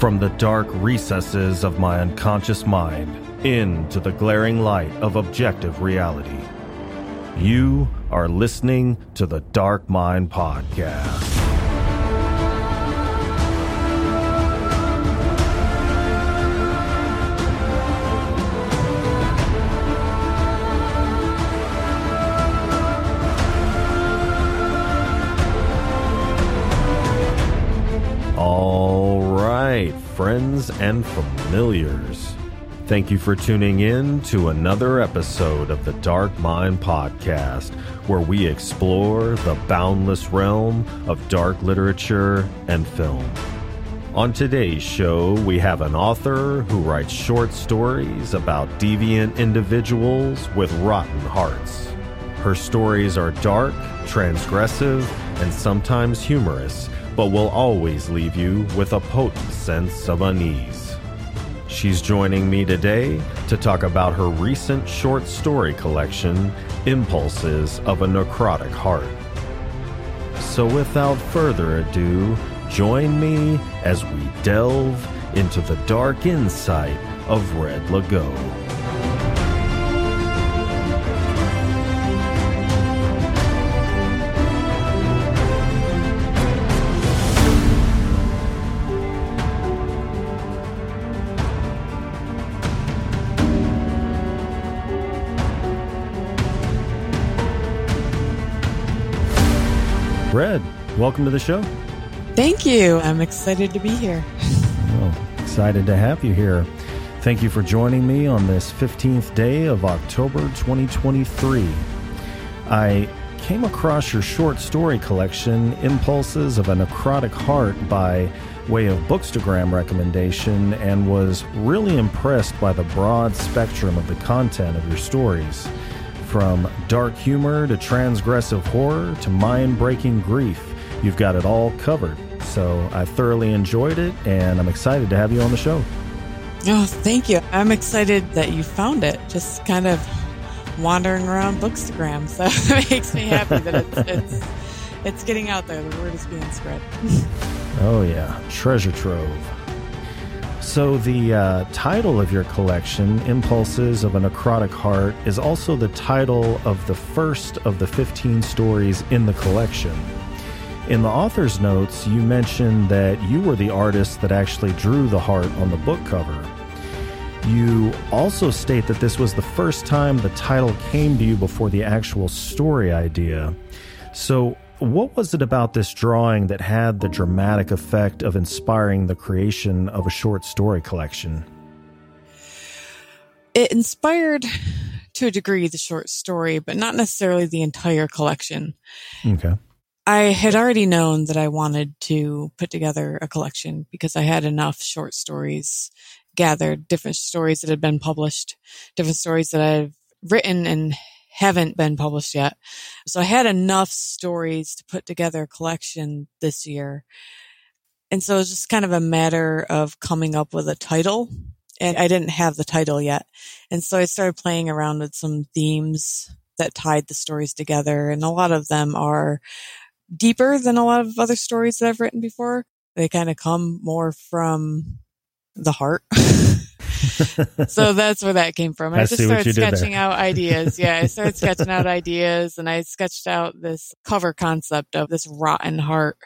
From the dark recesses of my unconscious mind into the glaring light of objective reality. You are listening to the Dark Mind Podcast. Friends and familiars. Thank you for tuning in to another episode of the Dark Mind Podcast, where we explore the boundless realm of dark literature and film. On today's show, we have an author who writes short stories about deviant individuals with rotten hearts. Her stories are dark, transgressive, and sometimes humorous, but will always leave you with a potent sense of unease. She's joining me today to talk about her recent short story collection, Impulses of a Necrotic Heart. So, without further ado, join me as we delve into the dark insight of Red Lagoe. Welcome to the show. Thank you. I'm excited to be here. Well, excited to have you here. Thank you for joining me on this 15th day of October 2023. I came across your short story collection, Impulses of a Necrotic Heart, by way of Bookstagram recommendation, and was really impressed by the broad spectrum of the content of your stories. From dark humor to transgressive horror to mind breaking grief, you've got it all covered. So I thoroughly enjoyed it, and I'm excited to have you on the show. Oh, thank you. I'm excited that you found it. Just kind of wandering around Bookstagram, so it makes me happy that it's it's it's getting out there. The word is being spread. Oh, yeah, treasure trove. So, the uh, title of your collection, Impulses of a Necrotic Heart, is also the title of the first of the 15 stories in the collection. In the author's notes, you mentioned that you were the artist that actually drew the heart on the book cover. You also state that this was the first time the title came to you before the actual story idea. So, what was it about this drawing that had the dramatic effect of inspiring the creation of a short story collection? It inspired to a degree the short story, but not necessarily the entire collection. Okay. I had already known that I wanted to put together a collection because I had enough short stories gathered, different stories that had been published, different stories that I've written and haven't been published yet. So I had enough stories to put together a collection this year. And so it was just kind of a matter of coming up with a title. And I didn't have the title yet. And so I started playing around with some themes that tied the stories together. And a lot of them are deeper than a lot of other stories that I've written before. They kind of come more from the heart. so that's where that came from. I, I just see what you started sketching out ideas. Yeah, I started sketching out ideas and I sketched out this cover concept of this rotten heart.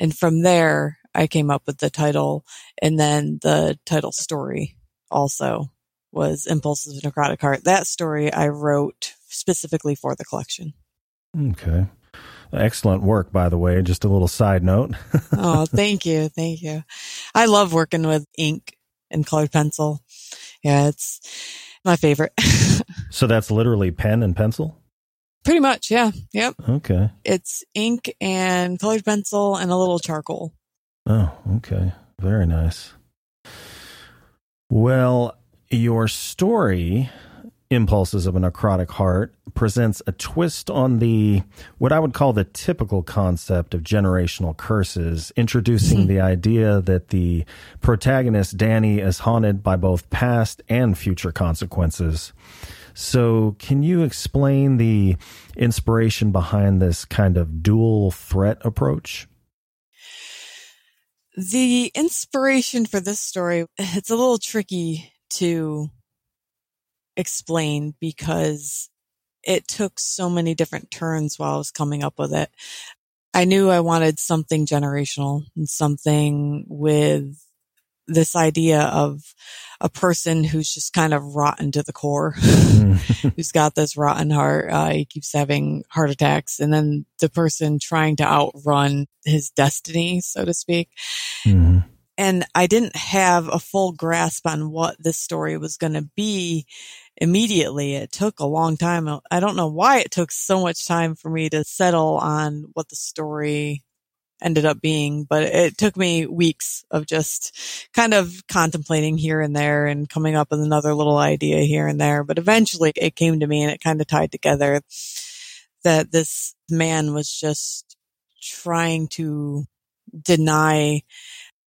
And from there, I came up with the title and then the title story also was Impulses of Necrotic Heart. That story I wrote specifically for the collection. Okay. Excellent work, by the way. Just a little side note. oh, thank you. Thank you. I love working with ink and colored pencil. Yeah, it's my favorite. so that's literally pen and pencil? Pretty much, yeah. Yep. Okay. It's ink and colored pencil and a little charcoal. Oh, okay. Very nice. Well, your story, Impulses of a Necrotic Heart, presents a twist on the what I would call the typical concept of generational curses, introducing mm-hmm. the idea that the protagonist Danny is haunted by both past and future consequences. So, can you explain the inspiration behind this kind of dual threat approach? The inspiration for this story, it's a little tricky to explain because it took so many different turns while I was coming up with it. I knew I wanted something generational and something with this idea of a person who's just kind of rotten to the core, mm-hmm. who's got this rotten heart. Uh, he keeps having heart attacks. And then the person trying to outrun his destiny, so to speak. Mm-hmm. And I didn't have a full grasp on what this story was going to be immediately. It took a long time. I don't know why it took so much time for me to settle on what the story ended up being, but it took me weeks of just kind of contemplating here and there and coming up with another little idea here and there. But eventually it came to me and it kind of tied together that this man was just trying to deny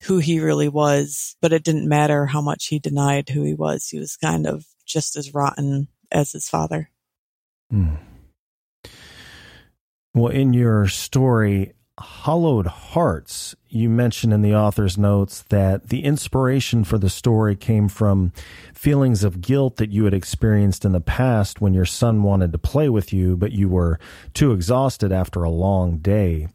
who he really was, but it didn't matter how much he denied who he was. He was kind of just as rotten as his father. Hmm. Well, in your story, Hollowed Hearts, you mentioned in the author's notes that the inspiration for the story came from feelings of guilt that you had experienced in the past when your son wanted to play with you, but you were too exhausted after a long day.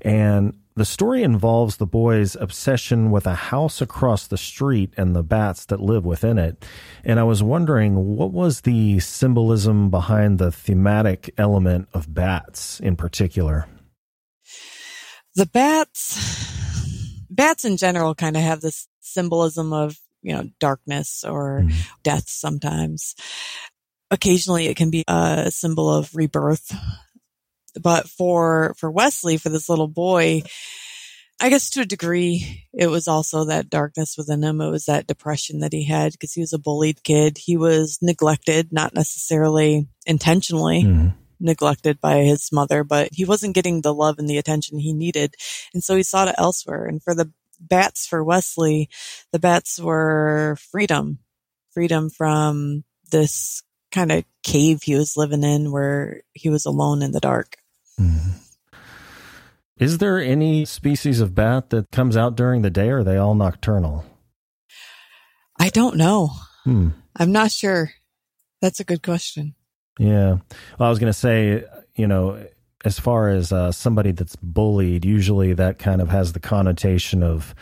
And the story involves the boy's obsession with a house across the street and the bats that live within it. And I was wondering what was the symbolism behind the thematic element of bats in particular? The bats, bats in general kind of have this symbolism of, you know, darkness or mm-hmm. death sometimes. Occasionally it can be a symbol of rebirth but for, for Wesley, for this little boy, I guess to a degree, it was also that darkness within him. It was that depression that he had because he was a bullied kid. He was neglected, not necessarily intentionally. Mm-hmm. Neglected by his mother, but he wasn't getting the love and the attention he needed. And so he sought it elsewhere. And for the bats for Wesley, the bats were freedom, freedom from this kind of cave he was living in where he was alone in the dark. Mm-hmm. Is there any species of bat that comes out during the day, or are they all nocturnal? I don't know. Hmm. I'm not sure. That's a good question. Yeah. Well, I was going to say, you know, as far as uh, somebody that's bullied, usually that kind of has the connotation of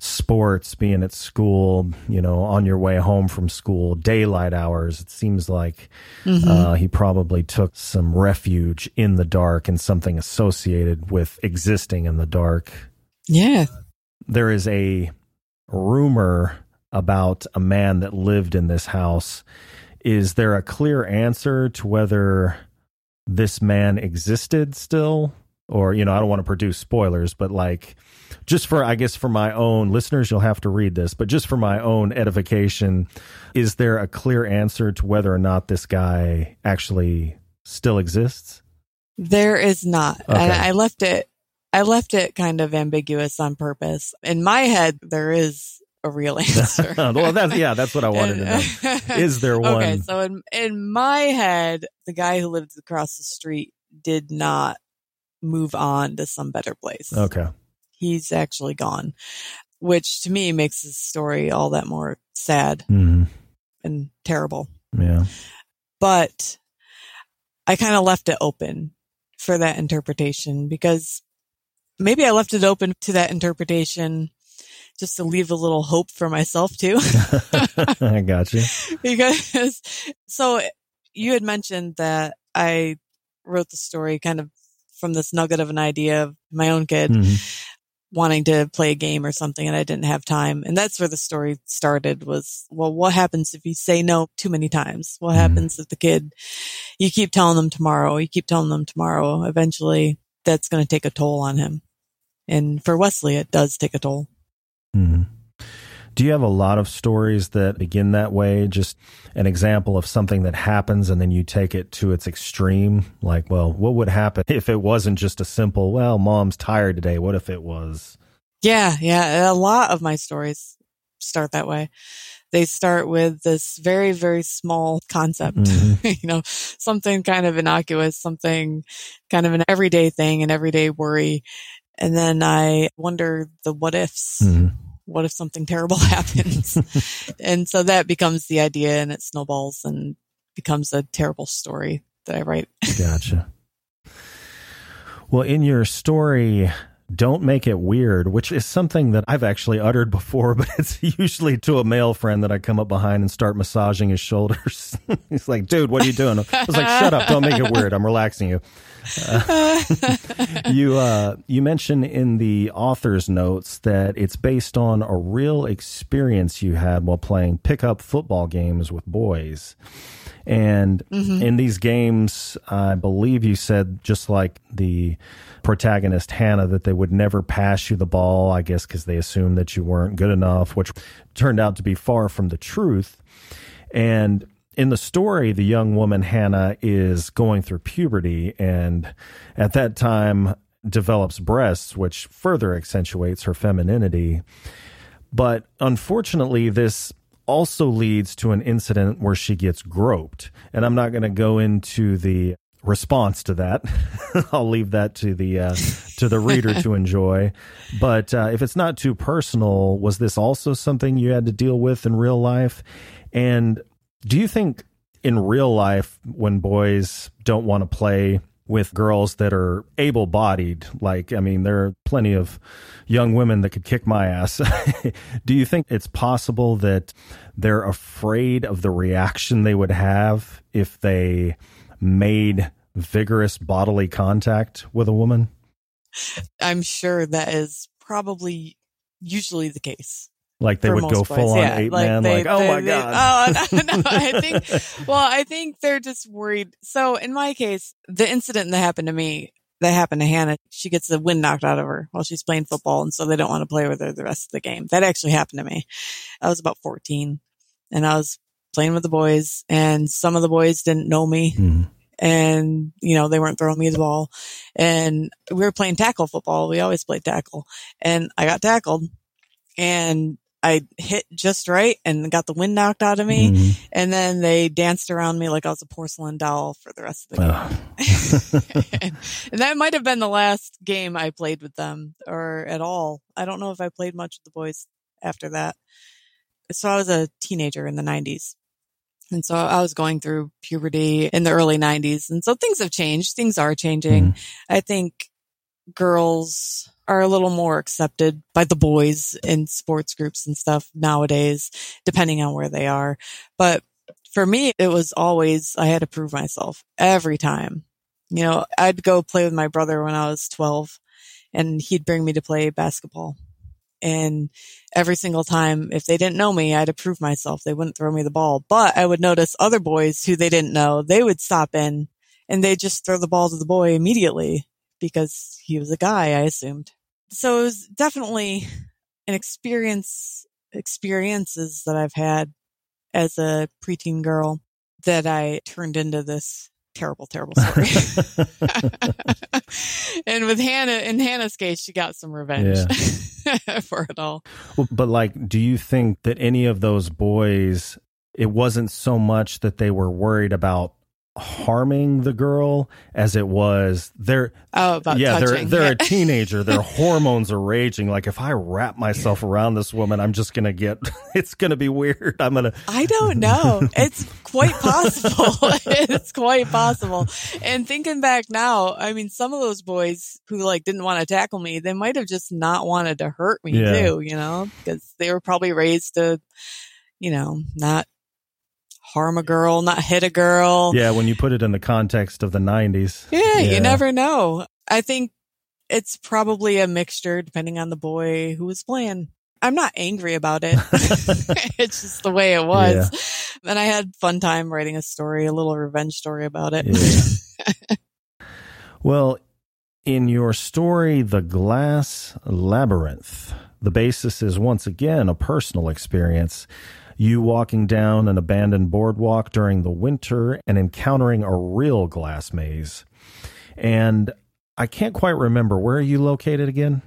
sports, being at school, you know, on your way home from school, daylight hours. It seems like mm-hmm. uh, he probably took some refuge in the dark and something associated with existing in the dark. Yeah. There is a rumor about a man that lived in this house. Is there a clear answer to whether this man existed still? Or, you know, I don't want to produce spoilers, but like, just for, I guess, for my own listeners, you'll have to read this, but just for my own edification, is there a clear answer to whether or not this guy actually still exists? There is not. Okay. I left it, I left it kind of ambiguous on purpose. In my head, there is a real answer. well, that's, yeah, that's what I wanted to know. Is there one? Okay. So in, in my head, the guy who lived across the street did not move on to some better place. Okay he's actually gone, which to me makes the story all that more sad mm-hmm. and terrible. Yeah. But I kind of left it open for that interpretation because maybe I left it open to that interpretation just to leave a little hope for myself too. I got you. because so you had mentioned that I wrote the story kind of from this nugget of an idea of my own kid. Mm-hmm wanting to play a game or something and I didn't have time. And that's where the story started was, well, what happens if you say no too many times? What mm-hmm. happens if the kid, you keep telling them tomorrow, you keep telling them tomorrow, eventually that's going to take a toll on him. And for Wesley, it does take a toll. Mm-hmm. Do you have a lot of stories that begin that way? Just an example of something that happens and then you take it to its extreme? Like, well, what would happen if it wasn't just a simple, well, mom's tired today? What if it was? Yeah, yeah. A lot of my stories start that way. They start with this very, very small concept, mm-hmm. you know, something kind of innocuous, something kind of an everyday thing, an everyday worry And then I wonder the what ifs. Mm-hmm. What if something terrible happens? and so that becomes the idea and it snowballs and becomes a terrible story that I write. Gotcha. Well, in your story, don't make it weird, which is something that I've actually uttered before, but it's usually to a male friend that I come up behind and start massaging his shoulders. He's like, dude, what are you doing? I was like, shut up. Don't make it weird. I'm relaxing you. Uh, you uh, you mentioned in the author's notes that it's based on a real experience you had while playing pickup football games with boys. And mm-hmm. in these games, I believe you said, just like the protagonist Hannah, that they would never pass you the ball, I guess, because they assumed that you weren't good enough, which turned out to be far from the truth. And in the story, the young woman Hannah is going through puberty and at that time develops breasts, which further accentuates her femininity. But unfortunately, this also leads to an incident where she gets groped. And I'm not going to go into the response to that. I'll leave that to the uh, to the reader to enjoy. But uh, if it's not too personal, was this also something you had to deal with in real life? And do you think in real life, when boys don't want to play with girls that are able bodied. Like, I mean, there are plenty of young women that could kick my ass. Do you think it's possible that they're afraid of the reaction they would have if they made vigorous bodily contact with a woman? I'm sure that is probably usually the case. Like they would go full on yeah. eight like man, they, like, oh they, my they, God. Oh, no, no, I think, well, I think they're just worried. So in my case, the incident that happened to me, that happened to Hannah, she gets the wind knocked out of her while she's playing football. And so they don't want to play with her the rest of the game. That actually happened to me. I was about 14 and I was playing with the boys and some of the boys didn't know me. Mm. And, you know, they weren't throwing me the ball and we were playing tackle football. We always played tackle and I got tackled and I hit just right and got the wind knocked out of me. Mm-hmm. And then they danced around me like I was a porcelain doll for the rest of the game. and, and, that might have been the last game I played with them or at all. I don't know if I played much with the boys after that. So I was a teenager in the 90s. And so I was going through puberty in the early 90s. And so things have changed. Things are changing. Mm. I think girls are a little more accepted by the boys in sports groups and stuff nowadays, depending on where they are. But for me, it was always, I had to prove myself every time. You know, I'd go play with my brother when I was 12 and he'd bring me to play basketball. And every single time, if they didn't know me, I had to prove myself. They wouldn't throw me the ball, but I would notice other boys who they didn't know, they would stop in and they'd just throw the ball to the boy immediately because he was a guy, I assumed. So it was definitely an experience, experiences that I've had as a preteen girl that I turned into this terrible, terrible story. and with Hannah, in Hannah's case, she got some revenge yeah. for it all. Well, but like, do you think that any of those boys, it wasn't so much that they were worried about harming the girl as it was. They're oh about yeah touching. they're they're a teenager. Their hormones are raging. Like if i wrap myself around this woman i'm just gonna get it's gonna be weird. I'm gonna i don't know. It's quite possible. It's quite possible. And thinking back now i mean some of those boys who like didn't want to tackle me they might have just not wanted to hurt me yeah. too you know because they were probably raised to you know not harm a girl, not hit a girl. Yeah, when you put it in the context of the 90s. Yeah, yeah, you never know. I think it's probably a mixture depending on the boy who was playing. I'm not angry about it. it's just the way it was. Yeah. And I had fun time writing a story, a little revenge story about it. Yeah. well, in your story, The Glass Labyrinth, the basis is once again a personal experience you walking down an abandoned boardwalk during the winter and encountering a real glass maze. And I can't quite remember where are you located again?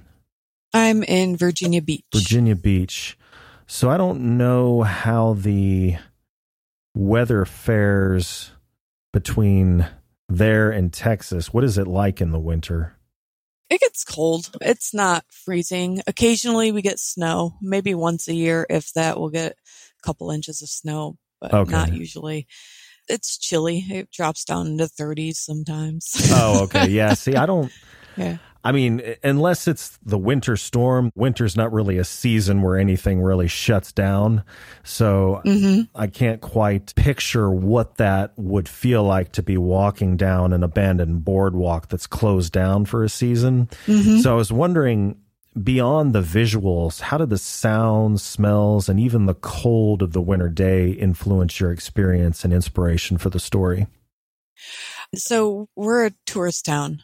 I'm in Virginia Beach. Virginia Beach. So I don't know how the weather fares between there and Texas. What is it like in the winter? It gets cold. It's not freezing. Occasionally we get snow. Maybe once a year, if that, we'll get couple inches of snow, but Okay. not usually. It's chilly. It drops down into 30s sometimes. Oh, okay. Yeah. See, I don't. yeah. I mean, unless it's the winter storm, winter's not really a season where anything really shuts down. So hmm I can't quite picture what that would feel like to be walking down an abandoned boardwalk that's closed down for a season. hmm So I was wondering beyond the visuals, how did the sounds, smells, and even the cold of the winter day influence your experience and inspiration for the story? So we're a tourist town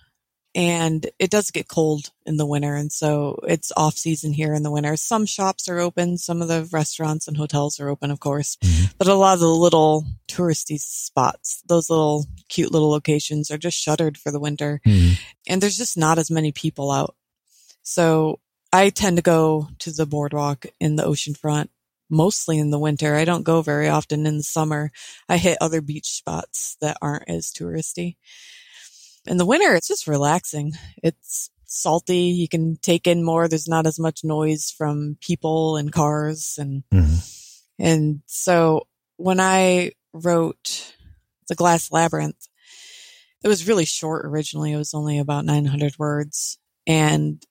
and it does get cold in the winter. And so it's off season here in the winter. Some shops are open. Some of the restaurants and hotels are open, of course, Mhm. but a lot of the little touristy spots, those little cute little locations are just shuttered for the winter and there's just not as many people out. So I tend to go to the boardwalk in the ocean front mostly in the winter. I don't go very often in the summer. I hit other beach spots that aren't as touristy. In the winter, it's just relaxing. It's salty. You can take in more. There's not as much noise from people and cars and Mhm. and so when I wrote The Glass Labyrinth, it was really short originally. It was only about 900 words and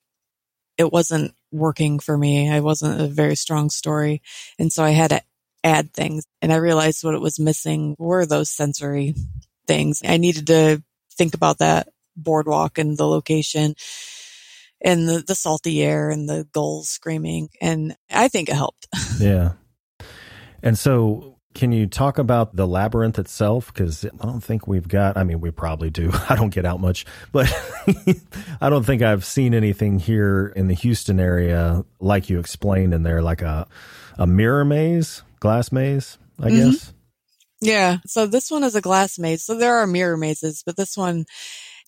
it wasn't working for me. I wasn't a very strong story. And so I had to add things and I realized what it was missing were those sensory things. I needed to think about that boardwalk and the location and the, the salty air and the gulls screaming. And I think it helped. Yeah. And so, can you talk about the labyrinth itself? Because I don't think we've got, I mean, we probably do. I don't get out much, but I don't think I've seen anything here in the Houston area like you explained in there, like a, a mirror maze, glass maze, I Mhm. guess. Yeah. So this one is a glass maze. So there are mirror mazes, but this one,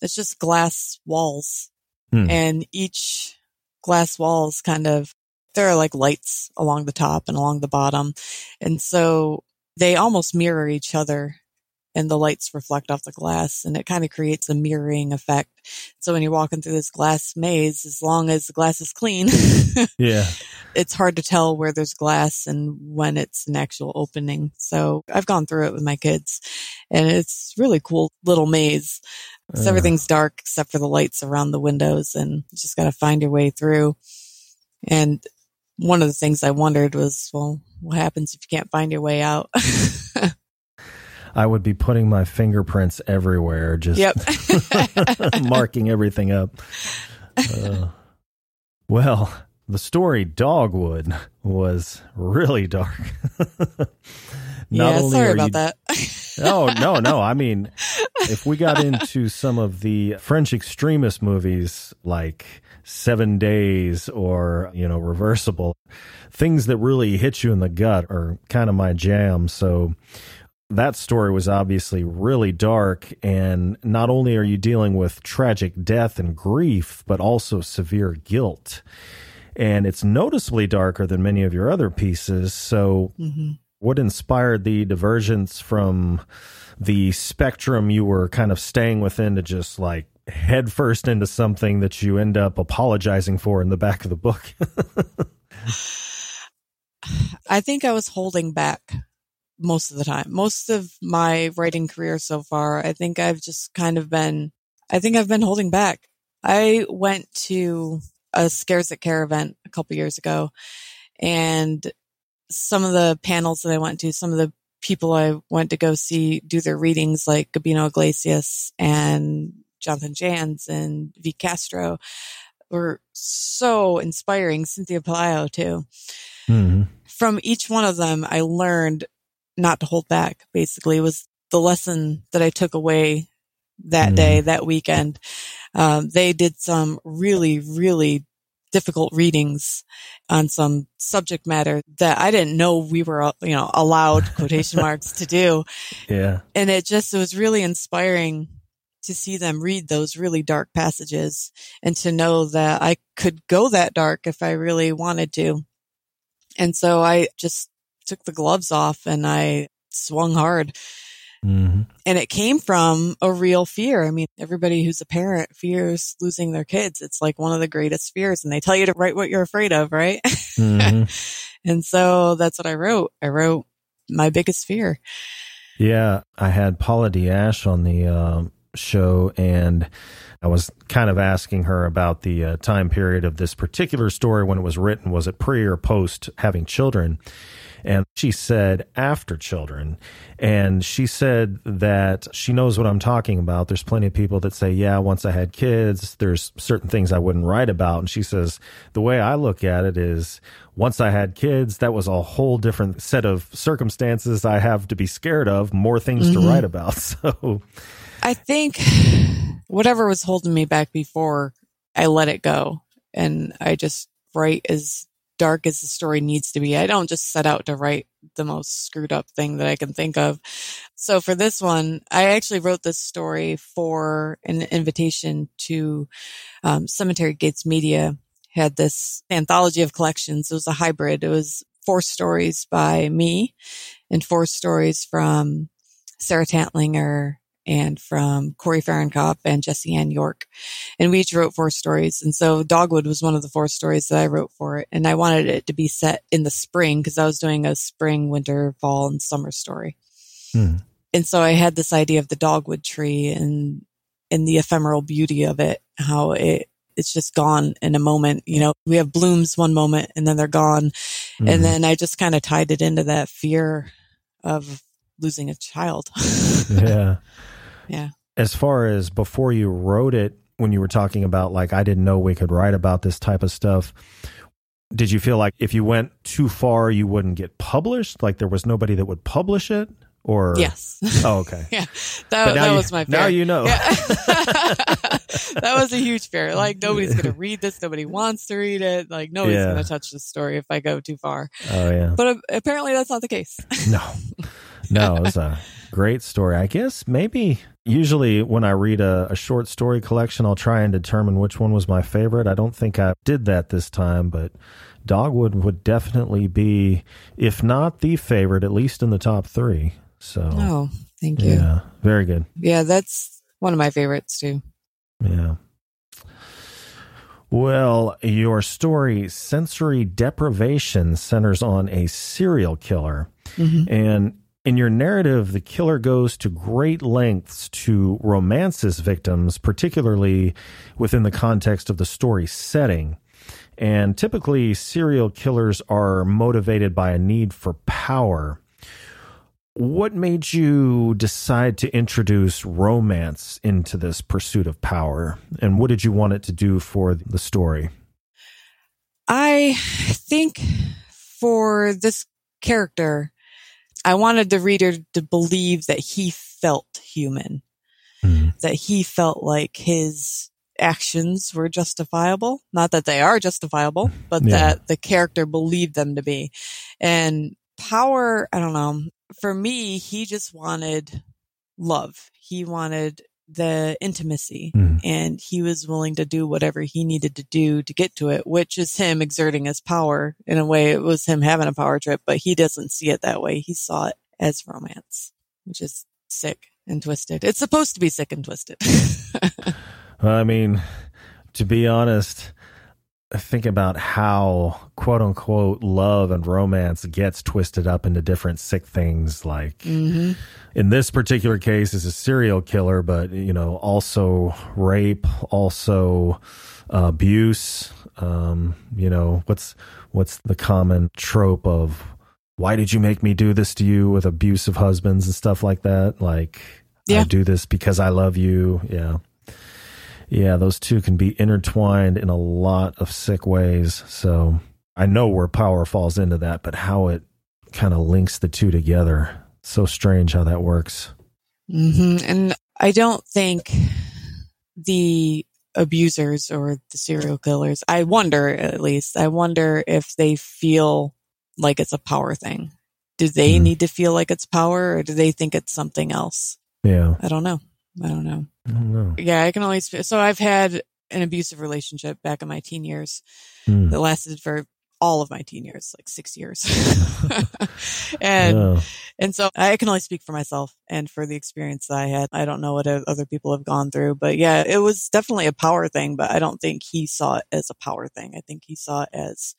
it's just glass walls Hmm. and each glass walls kind of, there are like lights along the top and along the bottom. And so they almost mirror each other and the lights reflect off the glass and it kind of creates a mirroring effect. So when you're walking through this glass maze, as long as the glass is clean, Yeah. it's hard to tell where there's glass and when it's an actual opening. So I've gone through it with my kids and it's really cool little maze. So Uh. everything's dark except for the lights around the windows and you just got to find your way through. And one of the things I wondered was, well, what happens if you can't find your way out? I would be putting my fingerprints everywhere, just yep. marking everything up. Uh, well, the story Dogwood was really dark. yeah. Sorry about you- that. Oh no, no. I mean, if we got into some of the French extremist movies like Seven Days or you know Irreversible, things that really hit you in the gut are kind of my jam. So that story was obviously really dark, and not only are you dealing with tragic death and grief, but also severe guilt. And it's noticeably darker than many of your other pieces. So hmm what inspired the divergence from the spectrum you were kind of staying within to just like head first into something that you end up apologizing for in the back of the book? I think I was holding back most of the time. Most of my writing career so far, I think I've just kind of been, I think I've been holding back. I went to a Scares at Care event a couple years ago and some of the panels that I went to, some of the people I went to go see do their readings like Gabino Iglesias and Jonathan Janz and V. Castro were so inspiring. Cynthia Pelayo, too mm-hmm. from each one of them, I learned not to hold back. Basically, was the lesson that I took away that Mhm. day, that weekend. Um, they did some really, really difficult readings on some subject matter that I didn't know we were, uh, you know, allowed quotation marks to do. Yeah. And it just, it was really inspiring to see them read those really dark passages and to know that I could go that dark if I really wanted to. And so I just took the gloves off and I swung hard. Hmm And it came from a real fear. I mean, everybody who's a parent fears losing their kids. It's like one of the greatest fears. And they tell you to write what you're afraid of, right? hmm and so that's what I wrote. I wrote my biggest fear. Yeah, I had Paula D. Ashe on the um, show, and I was kind of asking her about the uh, time period of this particular story when it was written. Was it pre or post having children? And she said after children. And she said that she knows what I'm talking about. There's plenty of people that say, yeah, once I had kids, there's certain things I wouldn't write about. And she says, the way I look at it is once I had kids, that was a whole different set of circumstances I have to be scared of, more things to Mhm. write about. So, I think whatever was holding me back before, I let it go. And I just write as dark as the story needs to be. I don't just set out to write the most screwed up thing that I can think of. So for this one, I actually wrote this story for an invitation to um, Cemetery Gates Media had this anthology of collections. It was a hybrid. It was four stories by me and four stories from Sarah Tantlinger and from Corey Farrenkopf and Jesse Ann York. And we each wrote four stories. And so Dogwood was one of the four stories that I wrote for it. And I wanted it to be set in the spring because I was doing a spring, winter, fall, and summer story. hmm. And so I had this idea of the dogwood tree and and the ephemeral beauty of it, how it it's just gone in a moment. You know, we have blooms one moment and then they're gone. Mhm. And then I just kind of tied it into that fear of losing a child. yeah. Yeah. As far as before you wrote it, when you were talking about like, I didn't know we could write about this type of stuff. Did you feel like if you went too far, you wouldn't get published? Like there was nobody that would publish it? Or yes. Oh, okay. yeah. That, that you- was my fear. Now you know. Yeah. that was a huge fear. Like nobody's going to read this. Nobody wants to read it. Like nobody's Yeah. going to touch this story if I go too far. Oh yeah. But uh, apparently that's not the case. No, no, it was a great story. I guess maybe usually when I read a, a short story collection, I'll try and determine which one was my favorite. I don't think I did that this time, but Dogwood would definitely be, if not the favorite, at least in the top three. So, Oh, thank you. Yeah. very good. Yeah, that's one of my favorites too. Yeah. Well, your story, Sensory Deprivation, centers on a serial killer. Mhm. And in your narrative, the killer goes to great lengths to romance his victims, particularly within the context of the story setting. And typically, serial killers are motivated by a need for power. What made you decide to introduce romance into this pursuit of power? And what did you want it to do for the story? I think for this character, I wanted the reader to believe that he felt human, mm-hmm. that he felt like his actions were justifiable. Not that they are justifiable, but Yeah. that the character believed them to be. And power, I don't know. For me, he just wanted love. He wanted the intimacy Mhm. and he was willing to do whatever he needed to do to get to it, which is him exerting his power. In a way, it was him having a power trip, but he doesn't see it that way. He saw it as romance, which is sick and twisted. It's supposed to be sick and twisted. I mean, to be honest, think about how quote unquote love and romance gets twisted up into different sick things. Like hmm in this particular case, is a serial killer, but you know, also rape, also uh, abuse. Um, you know, what's what's the common trope of why did you make me do this to you with abusive husbands and stuff like that? Like, I Yeah. do this because I love you. Yeah. Yeah, those two can be intertwined in a lot of sick ways. So I know where power falls into that, but how it kind of links the two together. So strange how that works. hmm And I don't think the abusers or the serial killers, I wonder at least, I wonder if they feel like it's a power thing. Do they Mhm. need to feel like it's power or do they think it's something else? Yeah. I don't know. I don't know. I don't know. Yeah, I can only, sp- so I've had an abusive relationship back in my teen years Hmm. that lasted for all of my teen years, like six years. and, yeah. and so I can only speak for myself and for the experience that I had. I don't know what other people have gone through, but yeah, it was definitely a power thing, but I don't think he saw it as a power thing. I think he saw it as,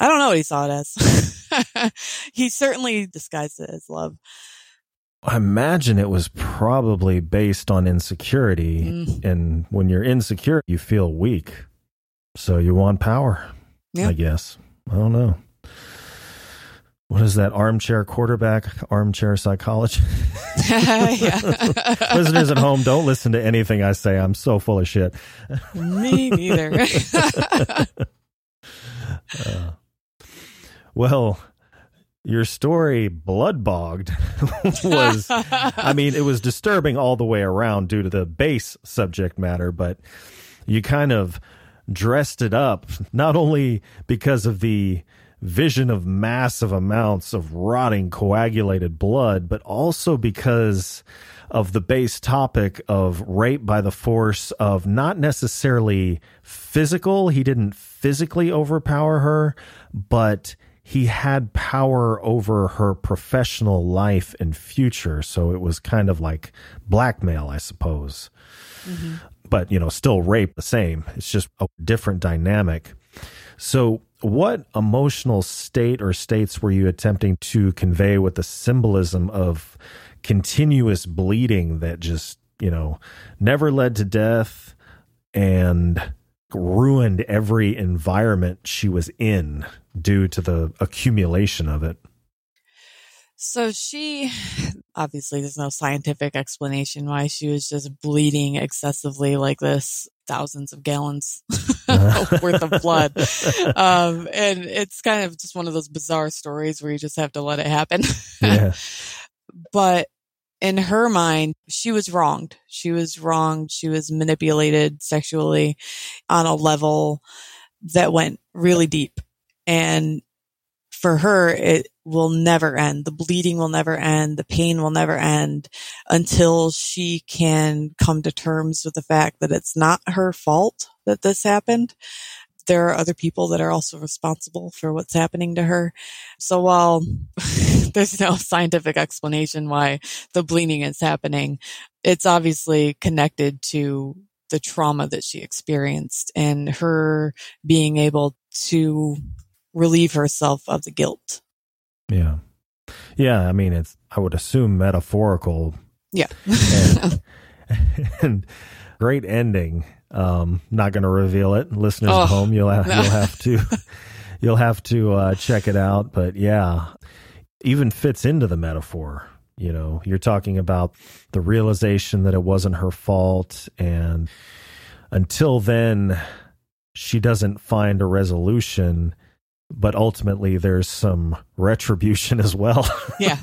I don't know what he saw it as. he certainly disguised it as love. I imagine it was probably based on insecurity. Mm. And when you're insecure, you feel weak. So you want power, yeah. I guess. I don't know. What is that armchair quarterback, armchair psychology? Listeners at home, don't listen to anything I say. I'm so full of shit. Me neither. uh, well, your story blood bogged was i mean it was disturbing all the way around due to the base subject matter but you kind of dressed it up not only because of the vision of massive amounts of rotting coagulated blood but also because of the base topic of rape by the force of not necessarily physical he didn't physically overpower her but he had power over her professional life and future. So it was kind of like blackmail, I suppose. Mm-hmm. But, you know, still rape the same. It's just a different dynamic. So, what emotional state or states were you attempting to convey with the symbolism of continuous bleeding that just, you know, never led to death and ruined every environment she was in due to the accumulation of it. So she, obviously, there's no scientific explanation why she was just bleeding excessively like this, thousands of gallons worth of blood. Um, and it's kind of just one of those bizarre stories where you just have to let it happen. yeah. But in her mind, she was wronged. She was wronged. She was manipulated sexually on a level that went really deep. And for her, it will never end. The bleeding will never end. The pain will never end until she can come to terms with the fact that it's not her fault that this happened. There are other people that are also responsible for what's happening to her. So while there's no scientific explanation why the bleeding is happening, it's obviously connected to the trauma that she experienced and her being able to relieve herself of the guilt. Yeah. Yeah. I mean, it's, I would assume metaphorical. Yeah. and, and, great ending. Um, not going to reveal it. Listeners oh, at home, you'll have, no. you'll have to, you'll have to, uh, check it out. But yeah, even fits into the metaphor. You know, you're talking about the realization that it wasn't her fault. And until then, she doesn't find a resolution but ultimately there's some retribution as well. yeah.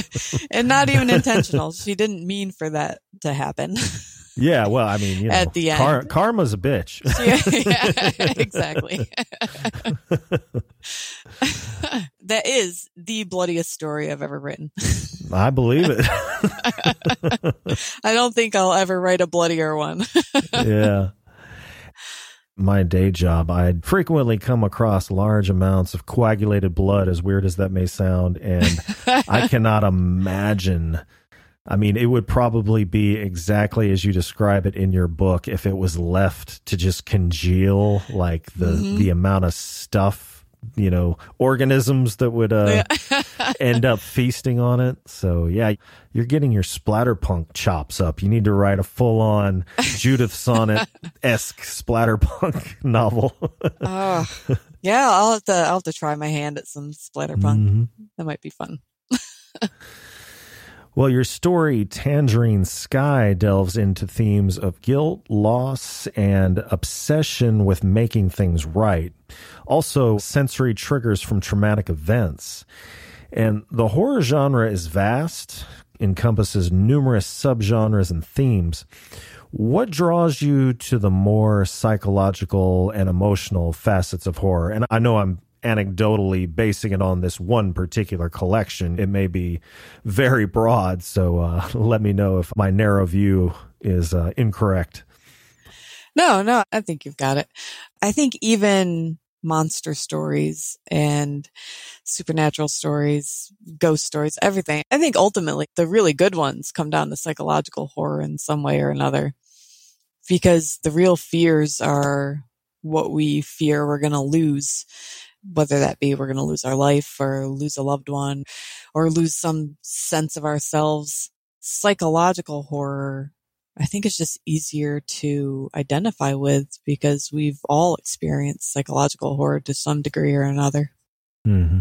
and not even intentional. She didn't mean for that to happen. Yeah, well, I mean, you know, at the end, car- karma's a bitch. yeah, yeah, exactly. that is the bloodiest story I've ever written. I believe it. I don't think I'll ever write a bloodier one. yeah my day job, I'd frequently come across large amounts of coagulated blood, as weird as that may sound. And I cannot imagine. I mean, it would probably be exactly as you describe it in your book if it was left to just congeal, like the, mm-hmm. the amount of stuff you know organisms that would uh, end up feasting on it. So yeah, you're getting your splatterpunk chops up. You need to write a full on Judith Sonnet esque splatterpunk novel. oh, yeah, I'll have to I'll have to try my hand at some splatterpunk. Mm-hmm. That might be fun. Well, your story, Tangerine Sky, delves into themes of guilt, loss, and obsession with making things right. Also, sensory triggers from traumatic events. And the horror genre is vast, encompasses numerous subgenres and themes. What draws you to the more psychological and emotional facets of horror? And I know I'm anecdotally basing it on this one particular collection. It may be very broad, so uh, let me know if my narrow view is uh, incorrect. No, no, I think you've got it. I think even monster stories and supernatural stories, ghost stories, everything. I think ultimately the really good ones come down to psychological horror in some way or another because the real fears are what we fear we're going to lose, whether that be we're going to lose our life or lose a loved one or lose some sense of ourselves. Psychological horror I think it's just easier to identify with because we've all experienced psychological horror to some degree or another. Mm-hmm.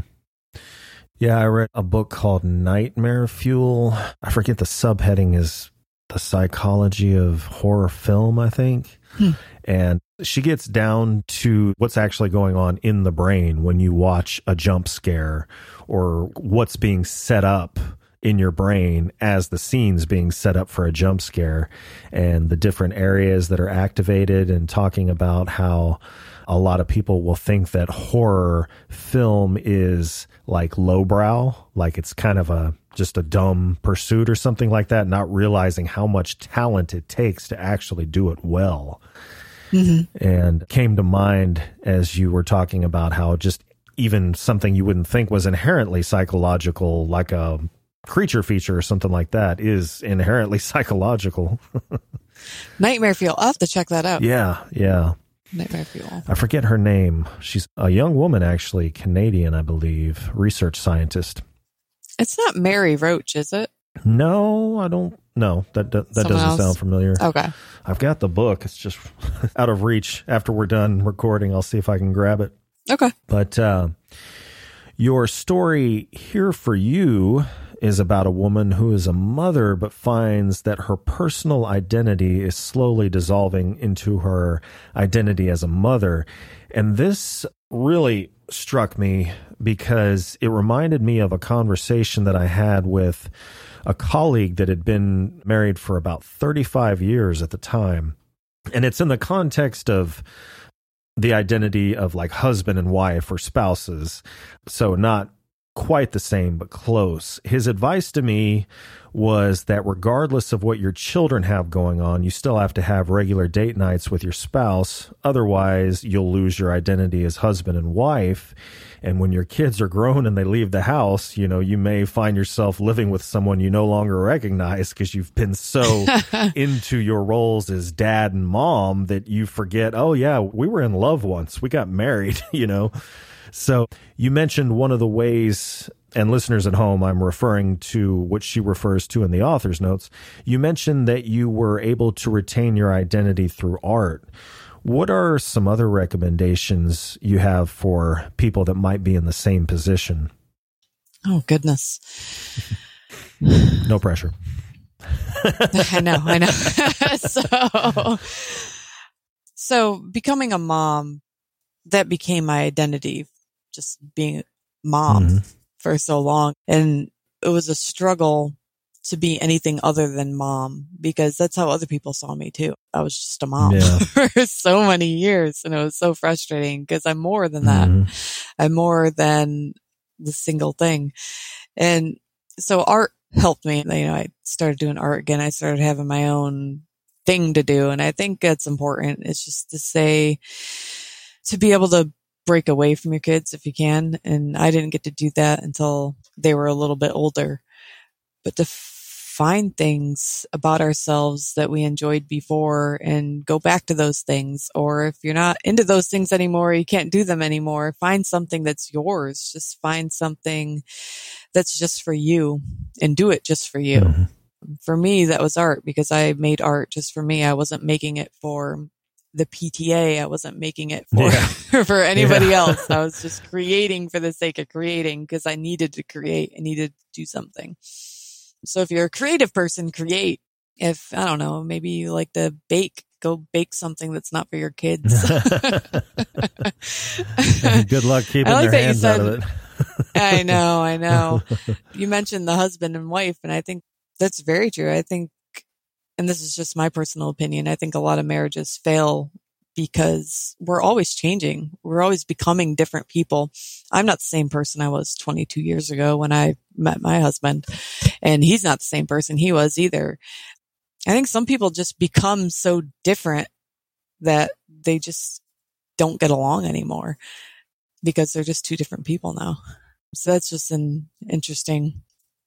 Yeah, I read a book called Nightmare Fuel. I forget the subheading is the psychology of horror film, I think. Hmm. And she gets down to what's actually going on in the brain when you watch a jump scare or what's being set up in your brain as the scene's being set up for a jump scare and the different areas that are activated and talking about how a lot of people will think that horror film is like lowbrow, like it's kind of a just a dumb pursuit or something like that, not realizing how much talent it takes to actually do it well. Mm-hmm. And came to mind as you were talking about how just even something you wouldn't think was inherently psychological, like a creature feature or something like that is inherently psychological. Nightmare Fuel. I'll have to check that out. Yeah, yeah. Nightmare Fuel. I forget her name. She's a young woman, actually, Canadian, I believe, research scientist. It's not Mary Roach, is it? No, I don't. No, that that, that doesn't else? sound familiar. Okay. I've got the book. It's just out of reach. After we're done recording, I'll see if I can grab it. Okay. But uh, your story here for you is about a woman who is a mother but finds that her personal identity is slowly dissolving into her identity as a mother. And this really struck me because it reminded me of a conversation that I had with a colleague that had been married for about 35 years at the time. And it's in the context of the identity of like husband and wife or spouses. So, not quite the same, but close. His advice to me was that regardless of what your children have going on, you still have to have regular date nights with your spouse. Otherwise, you'll lose your identity as husband and wife. And when your kids are grown and they leave the house, you know, you may find yourself living with someone you no longer recognize because you've been so into your roles as dad and mom that you forget, oh, yeah, we were in love once. We got married, you know. So you mentioned one of the ways, and listeners at home, I'm referring to what she refers to in the author's notes. You mentioned that you were able to retain your identity through art. What are some other recommendations you have for people that might be in the same position? Oh, goodness. no pressure. I know, I know. so, so becoming a mom, that became my identity just being mom mm-hmm. for so long. And it was a struggle to be anything other than mom because that's how other people saw me too. I was just a mom yeah. for so many years and it was so frustrating because I'm more than that. Mm-hmm. I'm more than the single thing. And so art helped me. You know, I started doing art again. I started having my own thing to do. And I think it's important. It's just to say, to be able to break away from your kids if you can. And I didn't get to do that until they were a little bit older. But to find things about ourselves that we enjoyed before and go back to those things. Or if you're not into those things anymore, you can't do them anymore. Find something that's yours. Just find something that's just for you and do it just for you. Mm-hmm. For me, that was art because I made art just for me. I wasn't making it for the PTA. I wasn't making it for, yeah. for anybody yeah. else. I was just creating for the sake of creating because I needed to create. I needed to do something. So if you're a creative person, create. If, I don't know, maybe you like to bake, go bake something that's not for your kids. Good luck keeping like their hands said, out of it. I know, I know. You mentioned the husband and wife, and I think that's very true. I think and this is just my personal opinion, I think a lot of marriages fail because we're always changing. We're always becoming different people. I'm not the same person I was 22 years ago when I met my husband, and he's not the same person he was either. I think some people just become so different that they just don't get along anymore. because they're just two different people now. So that's just an interesting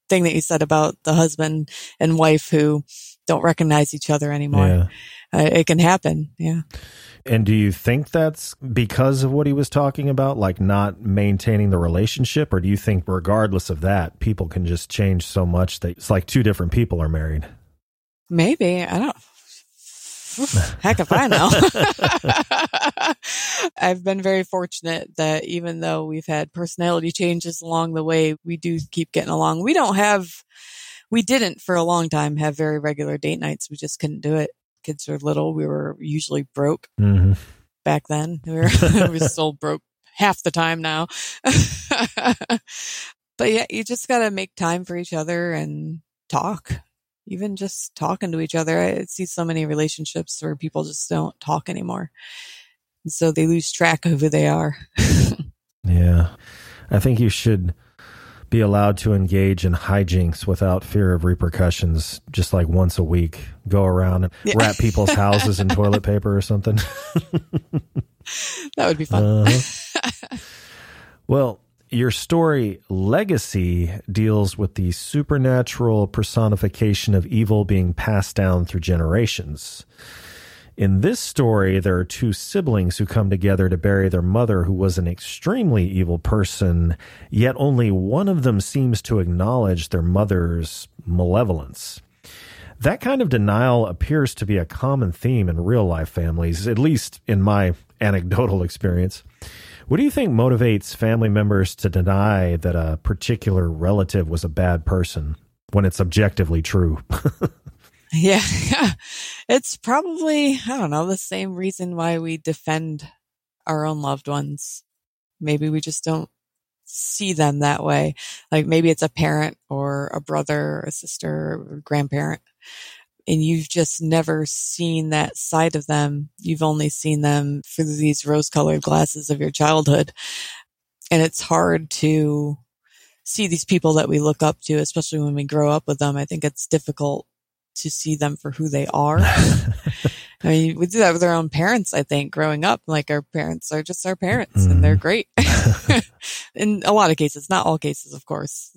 thing that you said about the husband and wife who don't recognize each other anymore. Yeah. Uh, it can happen. Yeah. And do you think that's because of what he was talking about, like not maintaining the relationship? Or do you think, regardless of that, people can just change so much that it's like two different people are married? Maybe. I don't. Heck if I know. I've been very fortunate that even though we've had personality changes along the way, we do keep getting along. We don't have, we didn't for a long time have very regular date nights. We just couldn't do it. Kids were little. We were usually broke Mm-hmm. back then. We were, we still broke half the time now. but yeah, you just got to make time for each other and talk. Even just talking to each other. I see so many relationships where people just don't talk anymore. And so they lose track of who they are. Yeah. I think you should be allowed to engage in hijinks without fear of repercussions, just like once a week. Go around and Yeah. wrap people's houses in toilet paper or something. that would be fun. Uh-huh. Well, your story, Legacy, deals with the supernatural personification of evil being passed down through generations. In this story, there are two siblings who come together to bury their mother, who was an extremely evil person, yet only one of them seems to acknowledge their mother's malevolence. That kind of denial appears to be a common theme in real life families, at least in my anecdotal experience. What do you think motivates family members to deny that a particular relative was a bad person when it's objectively true? Yeah. it's probably, I don't know, the same reason why we defend our own loved ones. Maybe we just don't see them that way. Like maybe it's a parent or a brother or a sister or a grandparent. And you've just never seen that side of them. You've only seen them through these rose colored glasses of your childhood. And it's hard to see these people that we look up to, especially when we grow up with them. I think it's difficult to see them for who they are. I mean, we do that with our own parents, I think, growing up. Like our parents are just our parents and they're mm-hmm. great. In a lot of cases, not all cases, of course.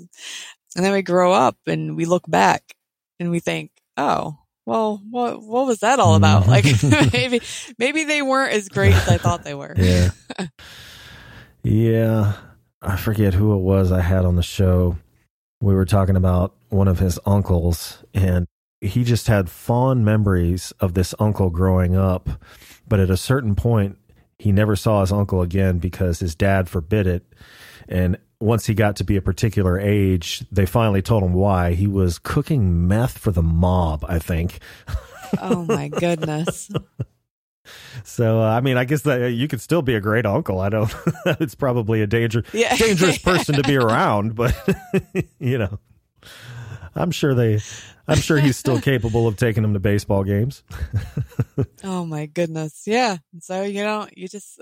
And then we grow up and we look back and we think, oh, well, what, what was that all about? Mm. Like maybe, maybe they weren't as great as I thought they were. yeah. Yeah. I forget who it was I had on the show. We were talking about one of his uncles, and he just had fond memories of this uncle growing up. But at a certain point, he never saw his uncle again because his dad forbid it. And once he got to be a particular age, they finally told him why. He was cooking meth for the mob, I think. Oh my goodness. So, uh, I mean, I guess that uh, you could still be a great uncle. I don't, it's probably a danger, Yeah. dangerous person to be around, but you know, I'm sure they, I'm sure he's still capable of taking him to baseball games. Oh my goodness. Yeah. So, you know, you just,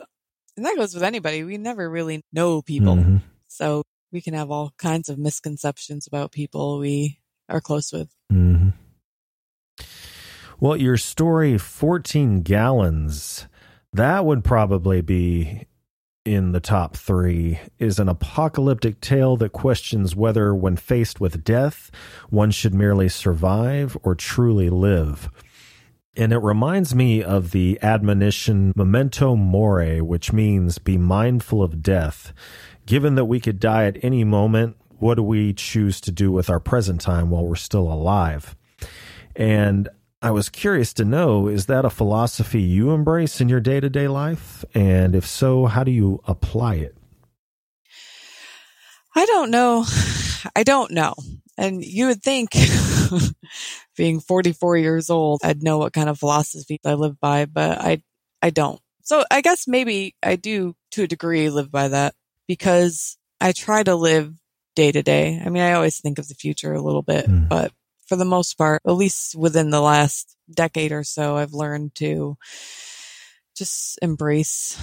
and that goes with anybody. We never really know people. Mhm. So we can have all kinds of misconceptions about people we are close with. Mhm. Well, your story, 14 gallons, that would probably be in the top three, is an apocalyptic tale that questions whether, when faced with death, one should merely survive or truly live. And it reminds me of the admonition memento mori, which means be mindful of death. Given that we could die at any moment, what do we choose to do with our present time while we're still alive? And I was curious to know is that a philosophy you embrace in your day to day life? And if so, how do you apply it? I don't know. I don't know. And you would think being 44 years old, I'd know what kind of philosophy I live by, but I, I don't. So I guess maybe I do to a degree live by that because I try to live day to day. I mean, I always think of the future a little bit, Mm. but for the most part, at least within the last decade or so, I've learned to just embrace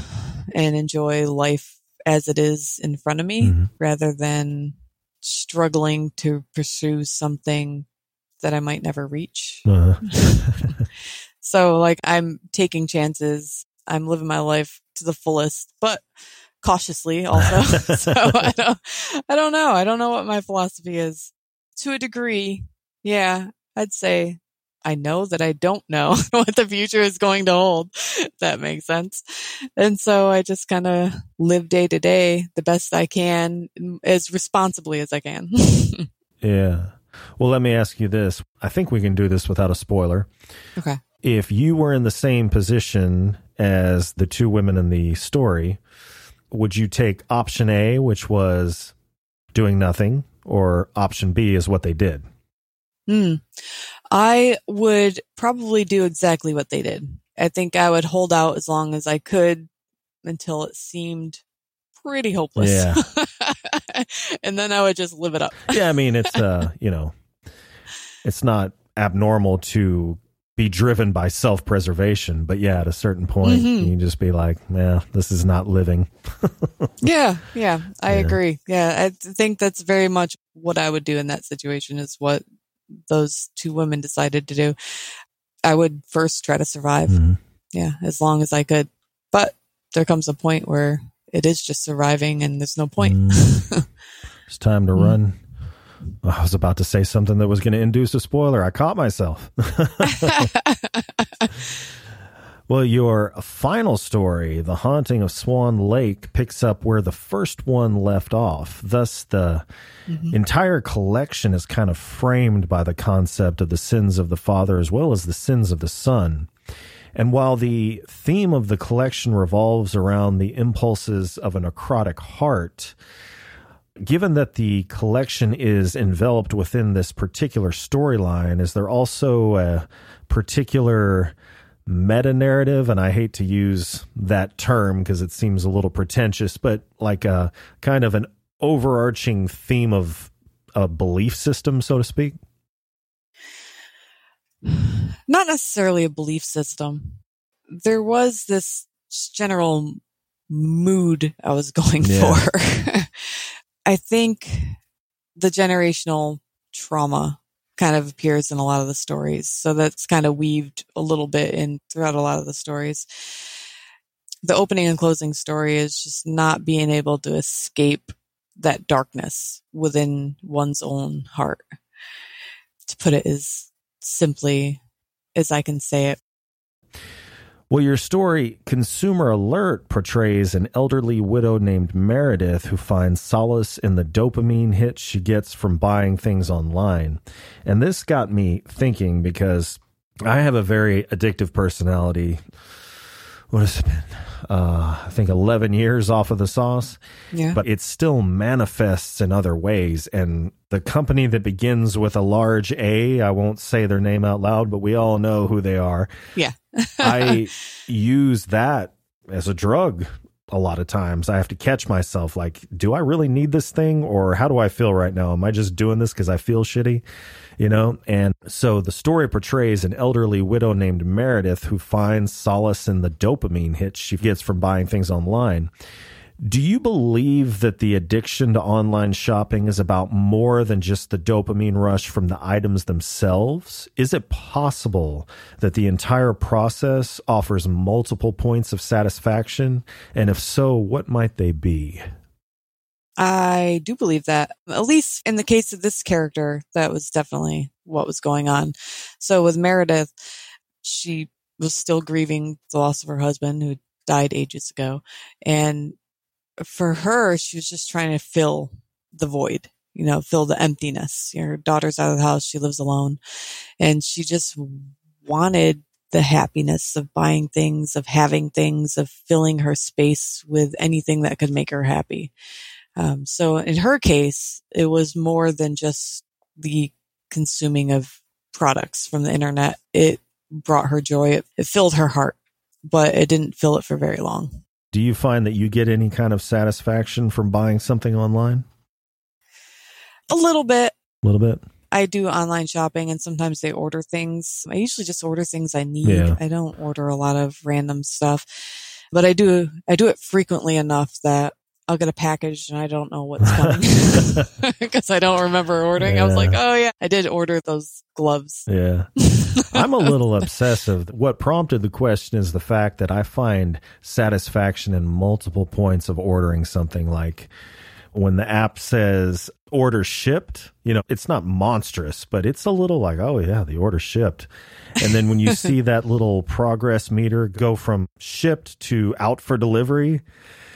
and enjoy life as it is in front of me Mhm. rather than struggling to pursue something that I might never reach. Uh-huh. So like I'm taking chances. I'm living my life to the fullest, but cautiously also. so I don't, I don't know. I don't know what my philosophy is to a degree. Yeah, I'd say I know that I don't know what the future is going to hold. That makes sense. And so I just kind of live day to day the best I can as responsibly as I can. yeah. Well, let me ask you this. I think we can do this without a spoiler. Okay. If you were in the same position as the two women in the story, would you take option A, which was doing nothing, or option B is what they did? Hmm. I would probably do exactly what they did. I think I would hold out as long as I could until it seemed pretty hopeless. Yeah. and then I would just live it up. yeah, I mean it's uh, you know, it's not abnormal to be driven by self-preservation, but yeah, at a certain point mm-hmm. you just be like, "Yeah, this is not living." yeah, yeah, I yeah. agree. Yeah, I think that's very much what I would do in that situation is what those two women decided to do. I would first try to survive. Mm-hmm. Yeah, as long as I could. But there comes a point where it is just surviving and there's no point. Mm. it's time to mm. run. I was about to say something that was going to induce a spoiler. I caught myself. well, your final story, The Haunting of Swan Lake, picks up where the first one left off. Thus, the mm-hmm. entire collection is kind of framed by the concept of the sins of the father as well as the sins of the son. And while the theme of the collection revolves around the impulses of a necrotic heart, given that the collection is enveloped within this particular storyline, is there also a particular meta narrative? And I hate to use that term because it seems a little pretentious, but like a kind of an overarching theme of a belief system, so to speak? Not necessarily a belief system. There was this general mood I was going yeah. for. I think the generational trauma kind of appears in a lot of the stories. So that's kind of weaved a little bit in throughout a lot of the stories. The opening and closing story is just not being able to escape that darkness within one's own heart. To put it as simply as I can say it. Well, your story, Consumer Alert, portrays an elderly widow named Meredith who finds solace in the dopamine hit she gets from buying things online. And this got me thinking because I have a very addictive personality. What has it been? Uh, I think 11 years off of the sauce. Yeah. But it still manifests in other ways. And the company that begins with a large A, I won't say their name out loud, but we all know who they are. Yeah. I use that as a drug a lot of times. I have to catch myself like, do I really need this thing or how do I feel right now? Am I just doing this because I feel shitty? You know? And so the story portrays an elderly widow named Meredith who finds solace in the dopamine hit she gets from buying things online. Do you believe that the addiction to online shopping is about more than just the dopamine rush from the items themselves? Is it possible that the entire process offers multiple points of satisfaction? And if so, what might they be? I do believe that, at least in the case of this character, that was definitely what was going on. So with Meredith, she was still grieving the loss of her husband who died ages ago. And for her, she was just trying to fill the void, you know, fill the emptiness. Her daughter's out of the house. She lives alone and she just wanted the happiness of buying things, of having things, of filling her space with anything that could make her happy. Um, so in her case, it was more than just the consuming of products from the internet. It brought her joy. It, it filled her heart, but it didn't fill it for very long. Do you find that you get any kind of satisfaction from buying something online? A little bit. A little bit. I do online shopping and sometimes they order things. I usually just order things I need. Yeah. I don't order a lot of random stuff, but I do, I do it frequently enough that I'll get a package and I don't know what's coming because I don't remember ordering. I was like, oh yeah, I did order those gloves. Yeah. I'm a little obsessive. What prompted the question is the fact that I find satisfaction in multiple points of ordering something like when the app says order shipped, you know, it's not monstrous, but it's a little like, oh yeah, the order shipped. And then when you see that little progress meter go from shipped to out for delivery,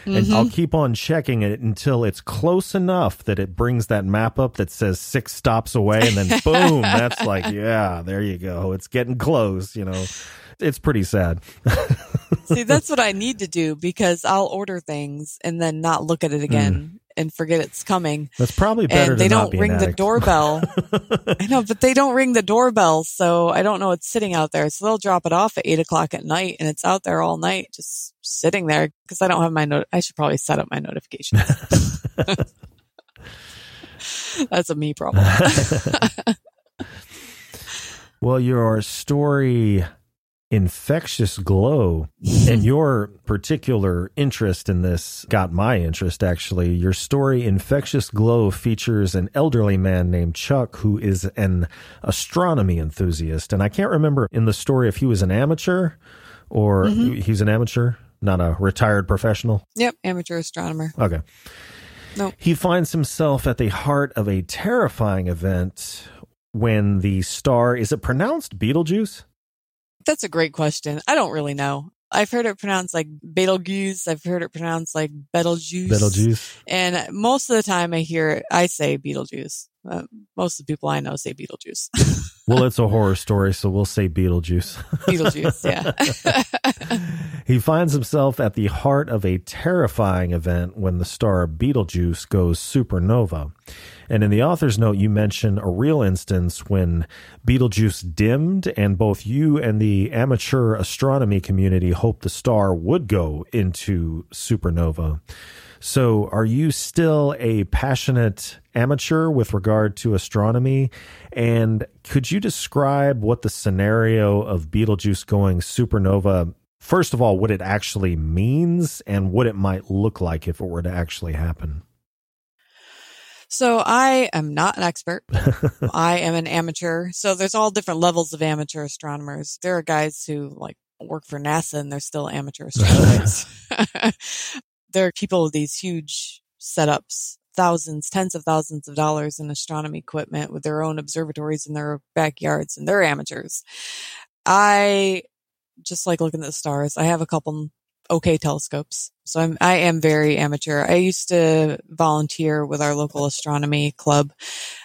and mm-hmm. I'll keep on checking it until it's close enough that it brings that map up that says six stops away, and then boom, that's like, yeah, there you go. It's getting close, you know. It's pretty sad. See, that's what I need to do because I'll order things and then not look at it hmm. again and forget it's coming. That's probably better and they don't ring the doorbell. I know, but they don't ring the doorbell, so I don't know it's sitting out there. So they'll drop it off at eight o'clock at night, and it's out there all night, just sitting there because I don't have my note. I should probably set up my notifications. That's a me problem. Well, your story, Infectious Glow, and your particular interest in this got my interest actually. Your story, Infectious Glow, features an elderly man named Chuck who is an astronomy enthusiast. And I can't remember in the story if he was an amateur or mm-hmm. he's an amateur, not a retired professional. yep, amateur astronomer. Okay. Nope. He finds himself at the heart of a terrifying event when the star is it pronounced Beetlejuice? That's a great question. I don't really know. I've heard it pronounced like Betelgeuse. I've heard it pronounced like Betelgeuse. Beetlejuice. And most of the time I hear it, I say Beetlejuice. Uh, most of the people I know say Beetlejuice. Well, it's a horror story, so we'll say Beetlejuice. Beetlejuice, yeah. he finds himself at the heart of a terrifying event when the star Beetlejuice goes supernova. And in the author's note, you mention a real instance when Beetlejuice dimmed, and both you and the amateur astronomy community hoped the star would go into supernova. So, are you still a passionate amateur with regard to astronomy? And could you describe what the scenario of Betelgeuse going supernova, first of all, what it actually means and what it might look like if it were to actually happen? So I am not an expert. I am an amateur. So there's all different levels of amateur astronomers. There are guys who like work for NASA and they're still amateur astronomers. there are people with these huge setups, thousands, tens of thousands of dollars in astronomy equipment with their own observatories in their backyards and they're amateurs. I just like looking at the stars. I have a couple okay telescopes. So I'm, I am very amateur. I used to volunteer with our local astronomy club.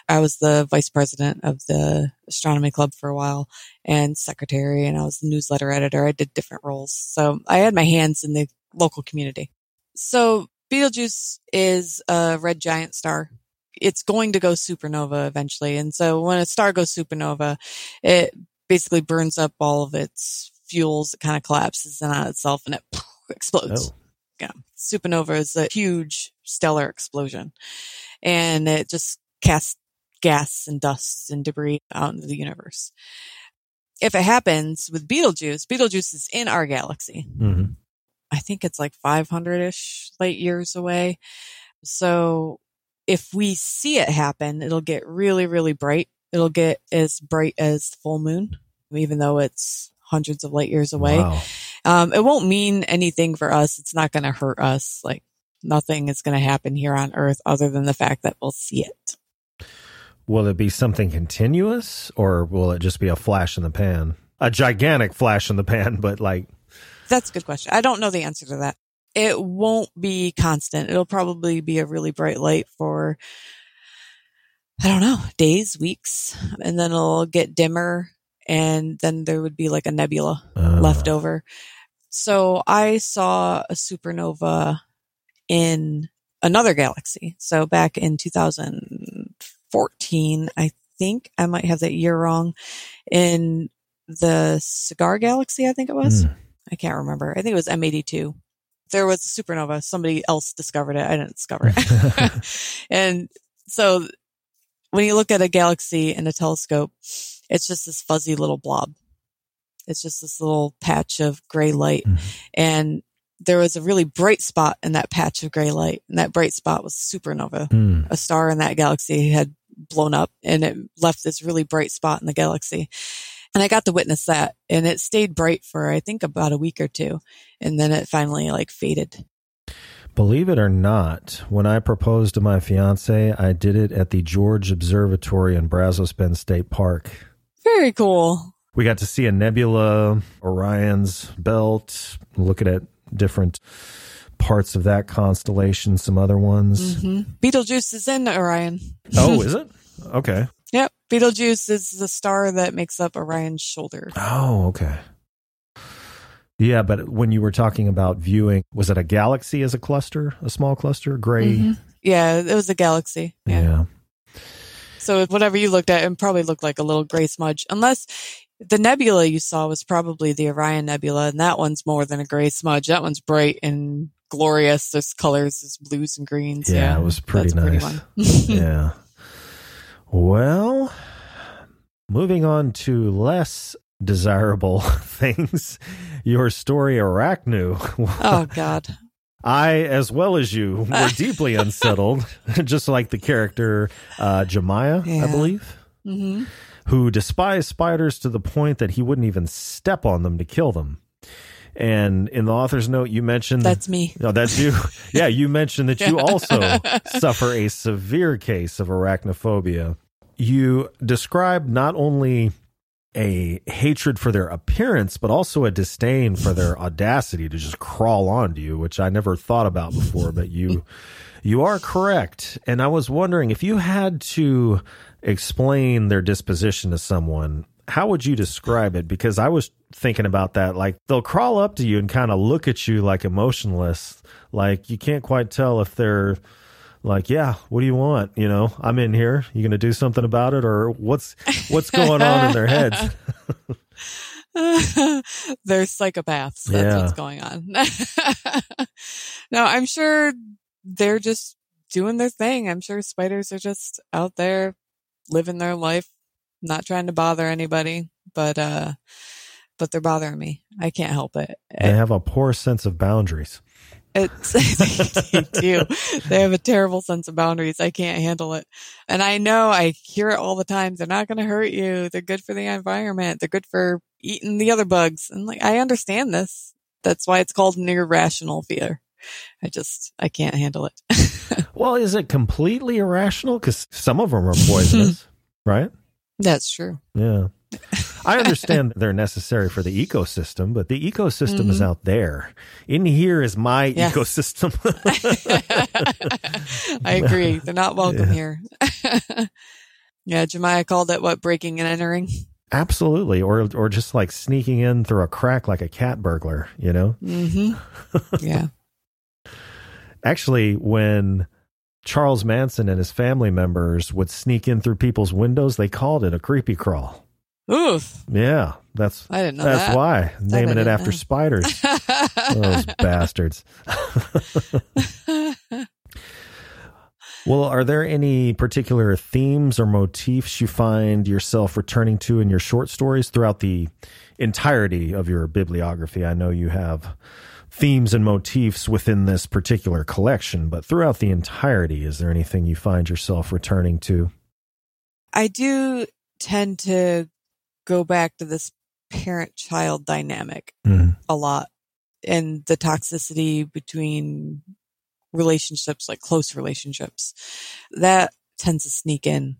I was the vice president of the astronomy club for a while and secretary and I was the newsletter editor. I did different roles. So I had my hands in the local community. So Betelgeuse is a red giant star. It's going to go supernova eventually. And so when a star goes supernova, it basically burns up all of its fuels. It kind of collapses in on itself and it explodes. Oh. Yeah. Supernova is a huge stellar explosion and it just casts gas and dust and debris out into the universe. If it happens with Betelgeuse, Betelgeuse is in our galaxy. hmm I think it's like 500 ish light years away. So if we see it happen, it'll get really, really bright. It'll get as bright as the full moon, even though it's hundreds of light years away. Wow. Um, it won't mean anything for us. It's not going to hurt us. Like nothing is going to happen here on earth other than the fact that we'll see it. Will it be something continuous or will it just be a flash in the pan? A gigantic flash in the pan, but like, That's a good question. I don't know the answer to that. It won't be constant. It'll probably be a really bright light for, I don't know, days, weeks, and then it'll get dimmer and then there would be like a nebula uh, left over. So I saw a supernova in another galaxy. So back in 2014, I think I might have that year wrong in the Cigar Galaxy, I think it was. Hmm. I can't remember. I think it was M82. There was a supernova. Somebody else discovered it. I didn't discover it. and so when you look at a galaxy in a telescope, it's just this fuzzy little blob. It's just this little patch of gray light. Mhm. And there was a really bright spot in that patch of gray light, and that bright spot was supernova. Hmm. A star in that galaxy had blown up and it left this really bright spot in the galaxy. And I got to witness that and it stayed bright for, I think, about a week or two. And then it finally like faded. Believe it or not, when I proposed to my fiance, I did it at the George Observatory in Brazos Bend State Park. Very cool. We got to see a nebula, Orion's belt, looking at different parts of that constellation, some other ones. hmm Betelgeuse is in Orion. Oh, is it? Okay. Yep. Betelgeuse is the star that makes up Orion's shoulder. Oh, okay. Yeah, but when you were talking about viewing, was it a galaxy as a cluster, a small cluster, gray? Mhm. Yeah, it was a galaxy. Yeah. Yeah. So whatever you looked at, it probably looked like a little gray smudge. Unless the nebula you saw was probably the Orion Nebula, and that one's more than a gray smudge. That one's bright and glorious. There's colors, there's blues and greens. Yeah, Yeah, it was pretty that's a pretty nice. yeah. Well, moving on to less desirable things. Your story, Arachnu. oh God. I, as well as you, were deeply unsettled, just like the character uh, Jemiah, I Yeah. believe, hmm who despised spiders to the point that he wouldn't even step on them to kill them. And in the author's note, you mentioned That's me. no, that's you. Yeah, you mentioned that you also suffer a severe case of arachnophobia. You describe not only a hatred for their appearance, but also a disdain for their audacity to just crawl onto you, which I never thought about before, but you you are correct. And I was wondering if you had to explain their disposition to someone, how would you describe it? Because I was thinking about that. Like they'll crawl up to you and kind of look at you like emotionless. Like you can't quite tell if they're like, yeah, what do you want? You know, I'm in here. You going to do something about it or what's, what's going on in their heads? They're psychopaths. That's Yeah. what's going on. no, I'm sure they're just doing their thing. I'm sure spiders are just out there living their life, not trying to bother anybody, but, uh, but they're bothering me. I can't help it. They have a poor sense of boundaries. It's, they do. They have a terrible sense of boundaries. I can't handle it. And I know I hear it all the time. They're not going to hurt you. They're good for the environment. They're good for eating the other bugs. And like, I understand this. That's why it's called an irrational fear. I just, I can't handle it. Well, is it completely irrational? Because some of them are poisonous, right? That's true. Yeah. I understand they're necessary for the ecosystem, but the ecosystem is out there. In here is my Yes. ecosystem. I agree. They're not welcome Yeah. here. yeah. Jemiah called it what? Breaking and entering. Absolutely. Or or just like sneaking in through a crack like a cat burglar, you know? hmm Yeah. Actually, when Charles Manson and his family members would sneak in through people's windows, they called it a creepy crawl. Oof. Yeah, that's I didn't know that's that. why naming it after know. spiders. Those bastards. Well, are there any particular themes or motifs you find yourself returning to in your short stories throughout the entirety of your bibliography? I know you have themes and motifs within this particular collection, but throughout the entirety, is there anything you find yourself returning to? I do tend to go back to this parent child dynamic Mhm. a lot and the toxicity between relationships, like close relationships. That tends to sneak in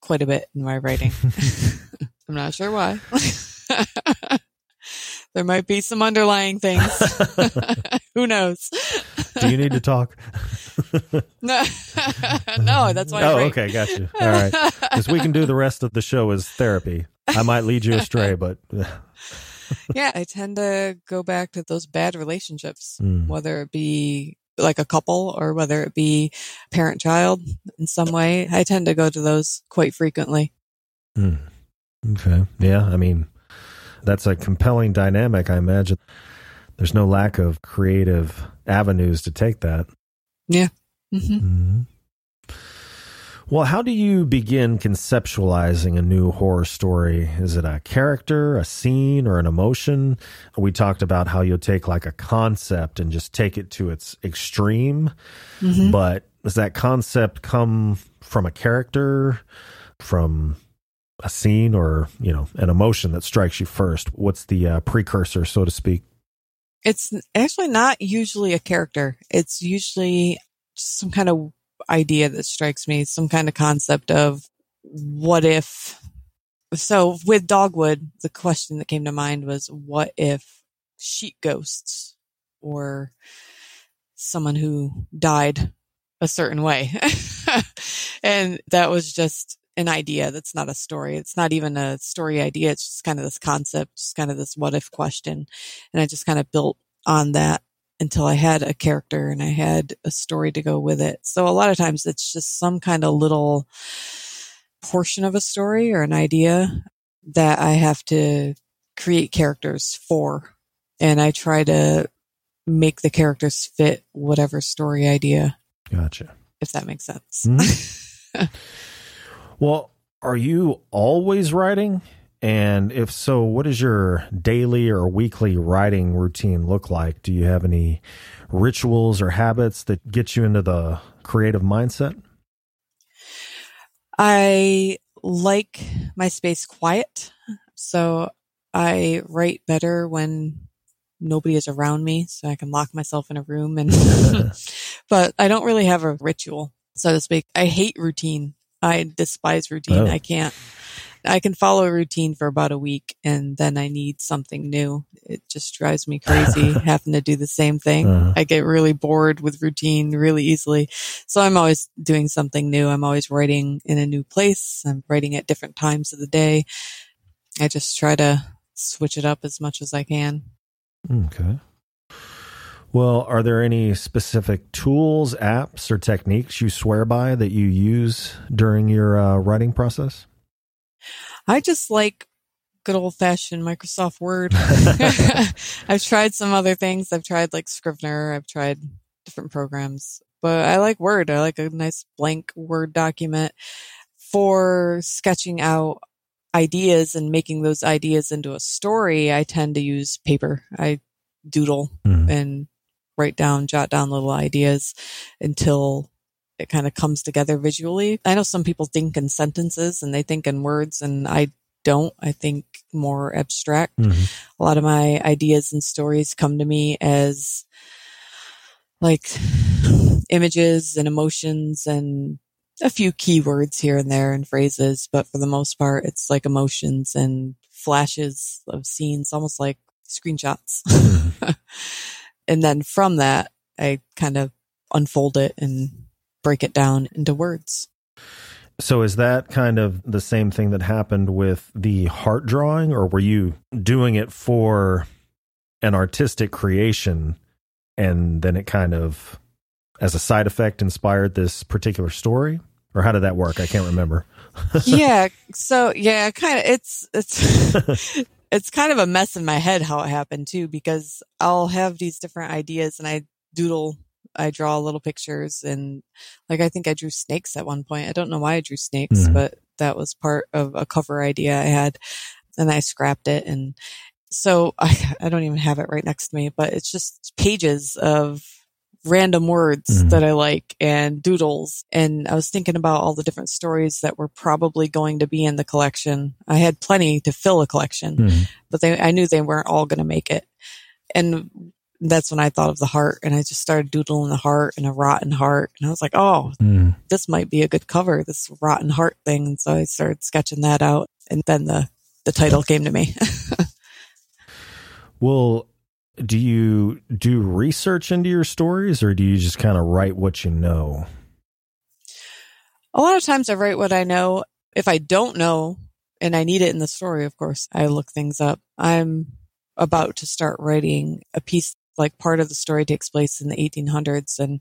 quite a bit in my writing. I'm not sure why. there might be some underlying things. Who knows? Do you need to talk? no, no, that's why. I oh, write. okay, got you. All right, because we can do the rest of the show as therapy. I might lead you astray, but yeah, I tend to go back to those bad relationships, Mm. whether it be like a couple or whether it be parent child in some way. I tend to go to those quite frequently. Hmm. Okay. Yeah. I mean, that's a compelling dynamic. I imagine there's no lack of creative avenues to take that. hmm hmm Well, how do you begin conceptualizing a new horror story? Is it a character, a scene, or an emotion? We talked about how you'll take like a concept and just take it to its extreme. Mm-hmm. But does that concept come from a character, from a scene, or, you know, an emotion that strikes you first? What's the uh, precursor, so to speak? It's actually not usually a character. It's usually some kind of idea that strikes me, some kind of concept of what if. So with Dogwood, the question that came to mind was, what if sheep ghosts or someone who died a certain way? and that was just an idea. That's not a story. It's not even a story idea. It's just kind of this concept, just kind of this what if question. And I just kind of built on that until I had a character and I had a story to go with it. So a lot of times it's just some kind of little portion of a story or an idea that I have to create characters for. And I try to make the characters fit whatever story idea. Gotcha. If that makes sense. Mm-hmm. well, are you always writing? And if so, what does your daily or weekly writing routine look like? Do you have any rituals or habits that get you into the creative mindset? I like my space quiet. So I write better when nobody is around me. So I can lock myself in a room and, but I don't really have a ritual, so to speak. I hate routine. I despise routine. Oh. I can't. I can follow a routine for about a week and then I need something new. It just drives me crazy having to do the same thing. Uh-huh. I get really bored with routine really easily. So I'm always doing something new. I'm always writing in a new place. I'm writing at different times of the day. I just try to switch it up as much as I can. Okay. Well, are there any specific tools, apps, or techniques you swear by that you use during your uh, writing process? I just like good old fashioned Microsoft Word. I've tried some other things. I've tried like Scrivener. I've tried different programs, but I like Word. I like a nice blank Word document for sketching out ideas and making those ideas into a story. I tend to use paper. I doodle mm. and write down, jot down little ideas until it kind of comes together visually. I know some people think in sentences and they think in words and I don't. I think more abstract. Mm-hmm. A lot of my ideas and stories come to me as like images and emotions and a few keywords here and there and phrases, but for the most part, it's like emotions and flashes of scenes, almost like screenshots. And then from that, I kind of unfold it and break it down into words. So is that kind of the same thing that happened with the heart drawing or were you doing it for an artistic creation and then it kind of as a side effect inspired this particular story or how did that work? I can't remember. yeah, so yeah, kind of it's it's it's kind of a mess in my head how it happened too because I'll have these different ideas and I doodle I draw little pictures and like I think I drew snakes at one point. I don't know why I drew snakes, mm-hmm. but that was part of a cover idea I had and I scrapped it and so I, I don't even have it right next to me, but it's just pages of random words mm-hmm. that I like and doodles. And I was thinking about all the different stories that were probably going to be in the collection. I had plenty to fill a collection, mm-hmm. but they, I knew they weren't all going to make it. And that's when I thought of the heart and I just started doodling the heart and a rotten heart. And I was like, oh, mm. this might be a good cover, this rotten heart thing. And so I started sketching that out. And then the, the title came to me. well, do you do research into your stories or do you just kind of write what you know? A lot of times I write what I know. If I don't know and I need it in the story, of course, I look things up. I'm about to start writing a piece like part of the story takes place in the 1800s and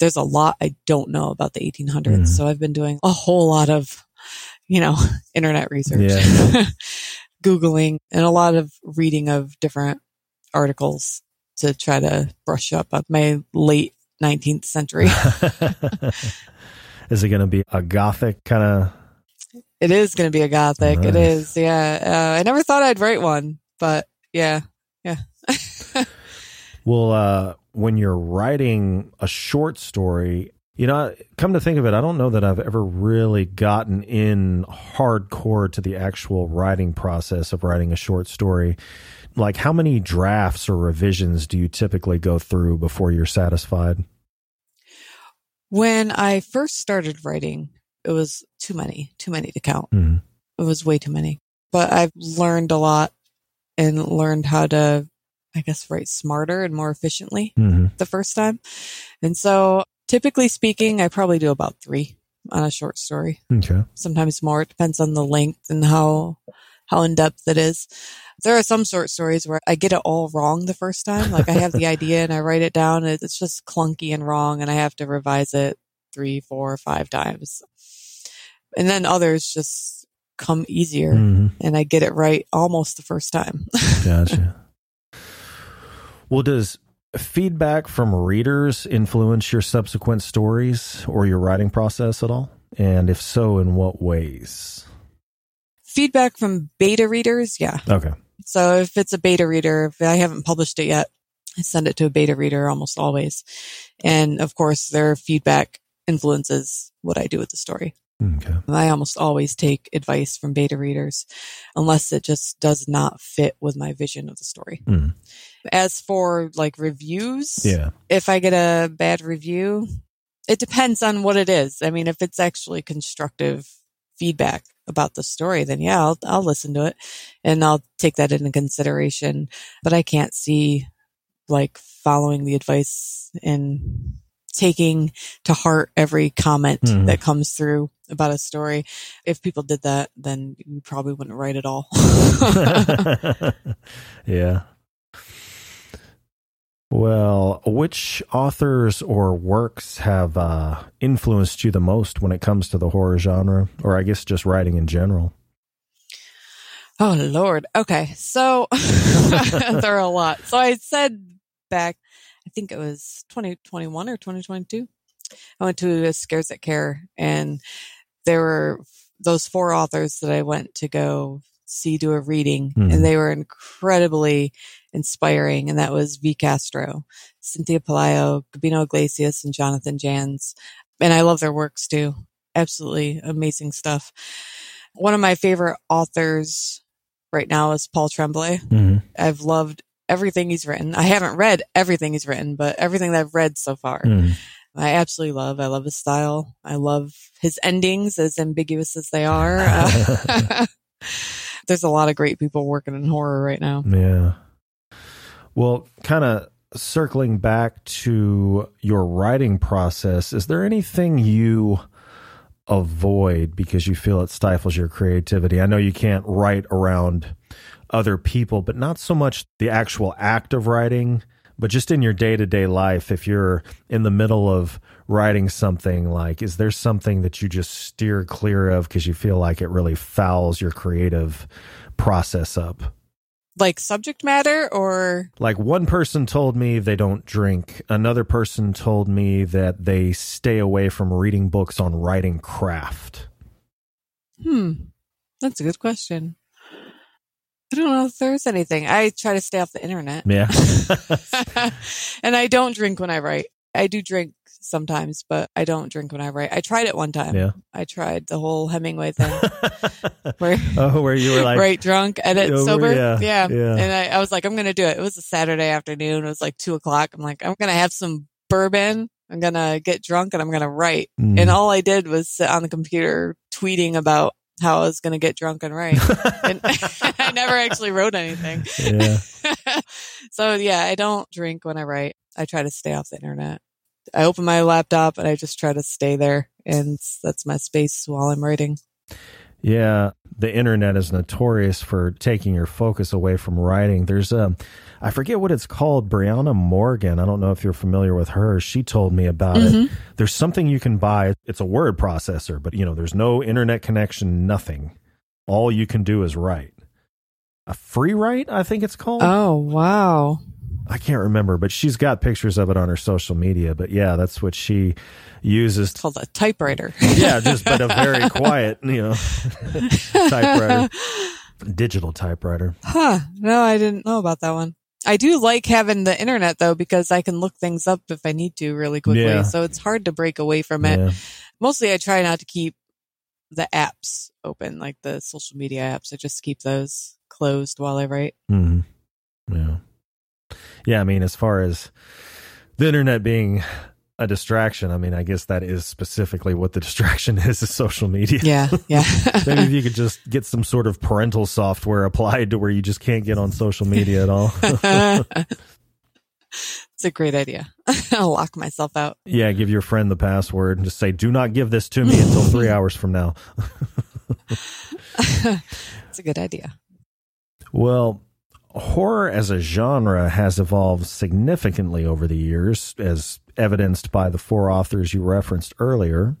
there's a lot I don't know about the 1800s. Mm. So I've been doing a whole lot of, you know, internet research, yeah. Googling and a lot of reading of different articles to try to brush up on my late 19th century. Is it going to be a gothic kind of? It is going to be a gothic. It Nice. is. Yeah. Uh, I never thought I'd write one, but yeah. Yeah. Well, uh, when you're writing a short story, you know, come to think of it, I don't know that I've ever really gotten in hardcore to the actual writing process of writing a short story. Like, how many drafts or revisions do you typically go through before you're satisfied? When I first started writing, it was too many, too many to count. Mhm. It was way too many. But I've learned a lot and learned how to, I guess, write smarter and more efficiently Mhm. the first time. And so typically speaking, I probably do about three on a short story. Okay. Sometimes more. It depends on the length and how, how in depth it is. There are some short stories where I get it all wrong the first time. Like I have the idea and I write it down and it's just clunky and wrong and I have to revise it three, four, five times. And then others just come easier Mhm. and I get it right almost the first time. Gotcha. well, does feedback from readers influence your subsequent stories or your writing process at all? And if so, in what ways? Feedback from beta readers. Yeah. Okay. So if it's a beta reader, if I haven't published it yet, I send it to a beta reader almost always. And of course, their feedback influences what I do with the story. Okay. I almost always take advice from beta readers unless it just does not fit with my vision of the story. Mm. As for like reviews, Yeah. if I get a bad review, it depends on what it is. I mean, if it's actually constructive feedback about the story, then yeah, I'll, I'll listen to it and I'll take that into consideration. But I can't see like following the advice and taking to heart every comment Mhm. that comes through about a story. If people did that, then you probably wouldn't write at all. yeah. Well, which authors or works have uh, influenced you the most when it comes to the horror genre, or I guess just writing in general? Oh Lord. Okay. So there are a lot. So I said back, I think it was 2021 or 2022. I went to a Scares That Care and there were those four authors that I went to go see do a reading Mhm. and they were incredibly inspiring. And that was V. Castro, Cynthia Pelayo, Gabino Iglesias, and Jonathan Janz. And I love their works too. Absolutely amazing stuff. One of my favorite authors right now is Paul Tremblay. Mm-hmm. I've loved everything he's written. I haven't read everything he's written, but everything that I've read so far, Mm-hmm. I absolutely love. I love his style. I love his endings, as ambiguous as they are. Uh, there's a lot of great people working in horror right now. Yeah. Well, kind of circling back to your writing process, is there anything you avoid because you feel it stifles your creativity? I know you can't write around other people, but not so much the actual act of writing, but just in your day to day life. If you're in the middle of writing something, like, is there something that you just steer clear of because you feel like it really fouls your creative process up? Like subject matter or Like one person told me they don't drink. Another person told me that they stay away from reading books on writing craft. Hmm. That's a good question. I don't know if there's anything. I try to stay off the internet. Yeah. and I don't drink when I write. I do drink sometimes, but I don't drink when I write. I tried it one time. yeah. I tried the whole Hemingway thing where oh, where you were like, write drunk, edit Oh, sober. yeah, Yeah. yeah. And I, I was like, I'm going to do it. It was a Saturday afternoon. It was like two o'clock. I'm like, I'm going to have some bourbon. I'm going to get drunk and I'm going to write. mm. And all I did was sit on the computer tweeting about how I was going to get drunk and write. and I never actually wrote anything. yeah. so yeah, I don't drink when I write. I try to stay off the internet. I open my laptop and I just try to stay there and that's my space while I'm writing. Yeah, the internet is notorious for taking your focus away from writing. There's a, I forget what it's called, Briana Morgan. I don't know if you're familiar with her. She told me about it. Mm-hmm. There's something you can buy. It's a word processor, but you know, there's no internet connection, nothing. All you can do is write. A Freewrite, I think it's called. Oh, wow. I can't remember, but she's got pictures of it on her social media. But yeah, that's what she uses. It's called a typewriter. yeah, just but a very quiet, you know, typewriter, digital typewriter. Huh. No, I didn't know about that one. I do like having the internet though because I can look things up if I need to really quickly. Yeah. So it's hard to break away from it. Yeah. Mostly I try not to keep the apps open, like the social media apps. I just keep those closed while I write. Mm-hmm. Yeah. Yeah. I mean, as far as the internet being a distraction, I mean, I guess that is specifically what the distraction is, is social media. Yeah. Yeah. Maybe if you could just get some sort of parental software applied to where you just can't get on social media at all. it's a great idea. I'll lock myself out. yeah. Give your friend the password and just say, do not give this to me until three hours from now. it's a good idea. Well, horror as a genre has evolved significantly over the years, as evidenced by the four authors you referenced earlier.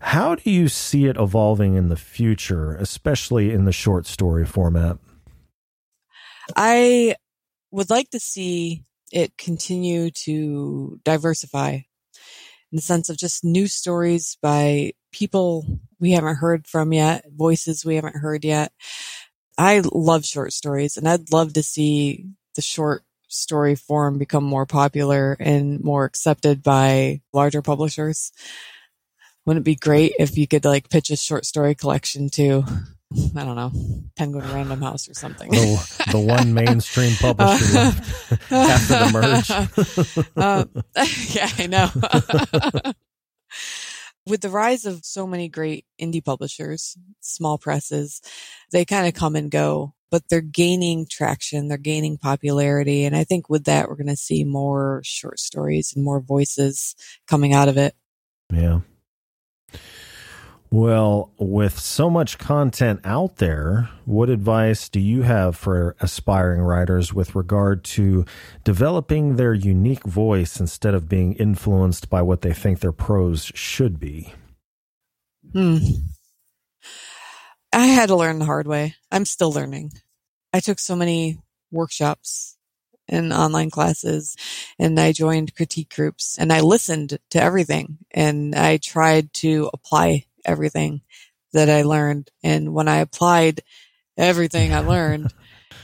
How do you see it evolving in the future, especially in the short story format? I would like to see it continue to diversify in the sense of just new stories by people we haven't heard from yet, voices we haven't heard yet. I love short stories and I'd love to see the short story form become more popular and more accepted by larger publishers. Wouldn't it be great if you could like pitch a short story collection to, I don't know, Penguin Random House or something? The, the one mainstream publisher left after the merge. uh, yeah, I know. With the rise of so many great indie publishers, small presses, they kind of come and go, but they're gaining traction. They're gaining popularity. And I think with that, we're going to see more short stories and more voices coming out of it. Yeah. Well, with so much content out there, what advice do you have for aspiring writers with regard to developing their unique voice instead of being influenced by what they think their prose should be? Hmm. I had to learn the hard way. I'm still learning. I took so many workshops and online classes and I joined critique groups and I listened to everything and I tried to apply everything that I learned. And when I applied everything I learned,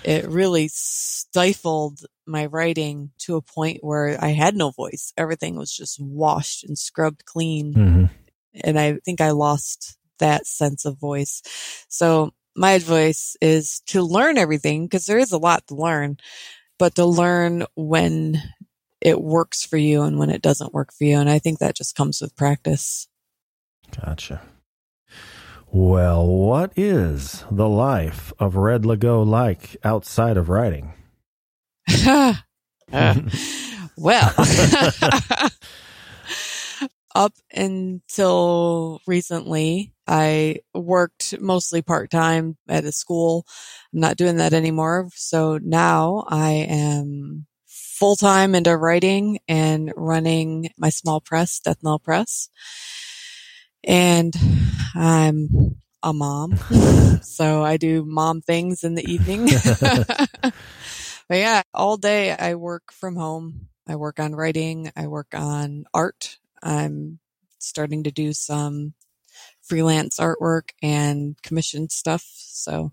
it really stifled my writing to a point where I had no voice. Everything was just washed and scrubbed clean. Mm-hmm. And I think I lost that sense of voice. So my advice is to learn everything because there is a lot to learn, but to learn when it works for you and when it doesn't work for you. And I think that just comes with practice. Gotcha. Well, what is the life of Red Lagoe like outside of writing? Uh, well, up until recently, I worked mostly part time at a school. I'm not doing that anymore. So now I am full time into writing and running my small press, Death Knell Press. And I'm a mom. so I do mom things in the evening. but yeah, all day I work from home. I work on writing. I work on art. I'm starting to do some freelance artwork and commissioned stuff. So,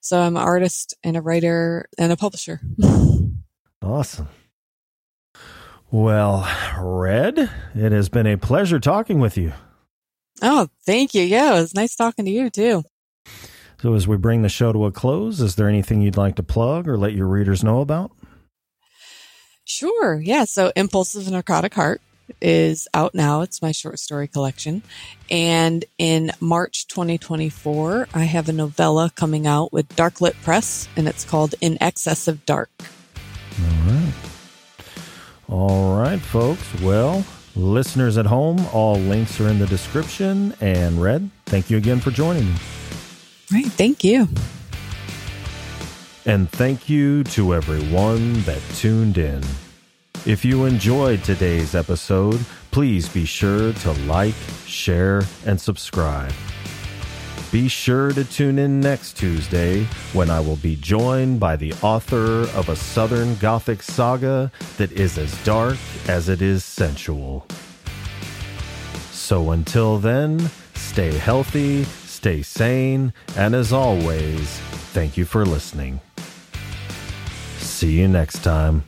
so I'm an artist and a writer and a publisher. Awesome. Well, Red, it has been a pleasure talking with you. Oh, thank you. Yeah, it was nice talking to you too. So, as we bring the show to a close, is there anything you'd like to plug or let your readers know about? Sure. Yeah. So, Impulses of a Necrotic Heart is out now. It's my short story collection. And in March 2024, I have a novella coming out with Darklit Press, and it's called In Excess of Dark. All right. All right, folks. Well, listeners at home, all links are in the description. And Red, thank you again for joining me. Right. Thank you. And thank you to everyone that tuned in. If you enjoyed today's episode, please be sure to like, share, and subscribe. Be sure to tune in next Tuesday when I will be joined by the author of a Southern Gothic saga that is as dark as it is sensual. So until then, stay healthy, stay sane, and as always, thank you for listening. See you next time.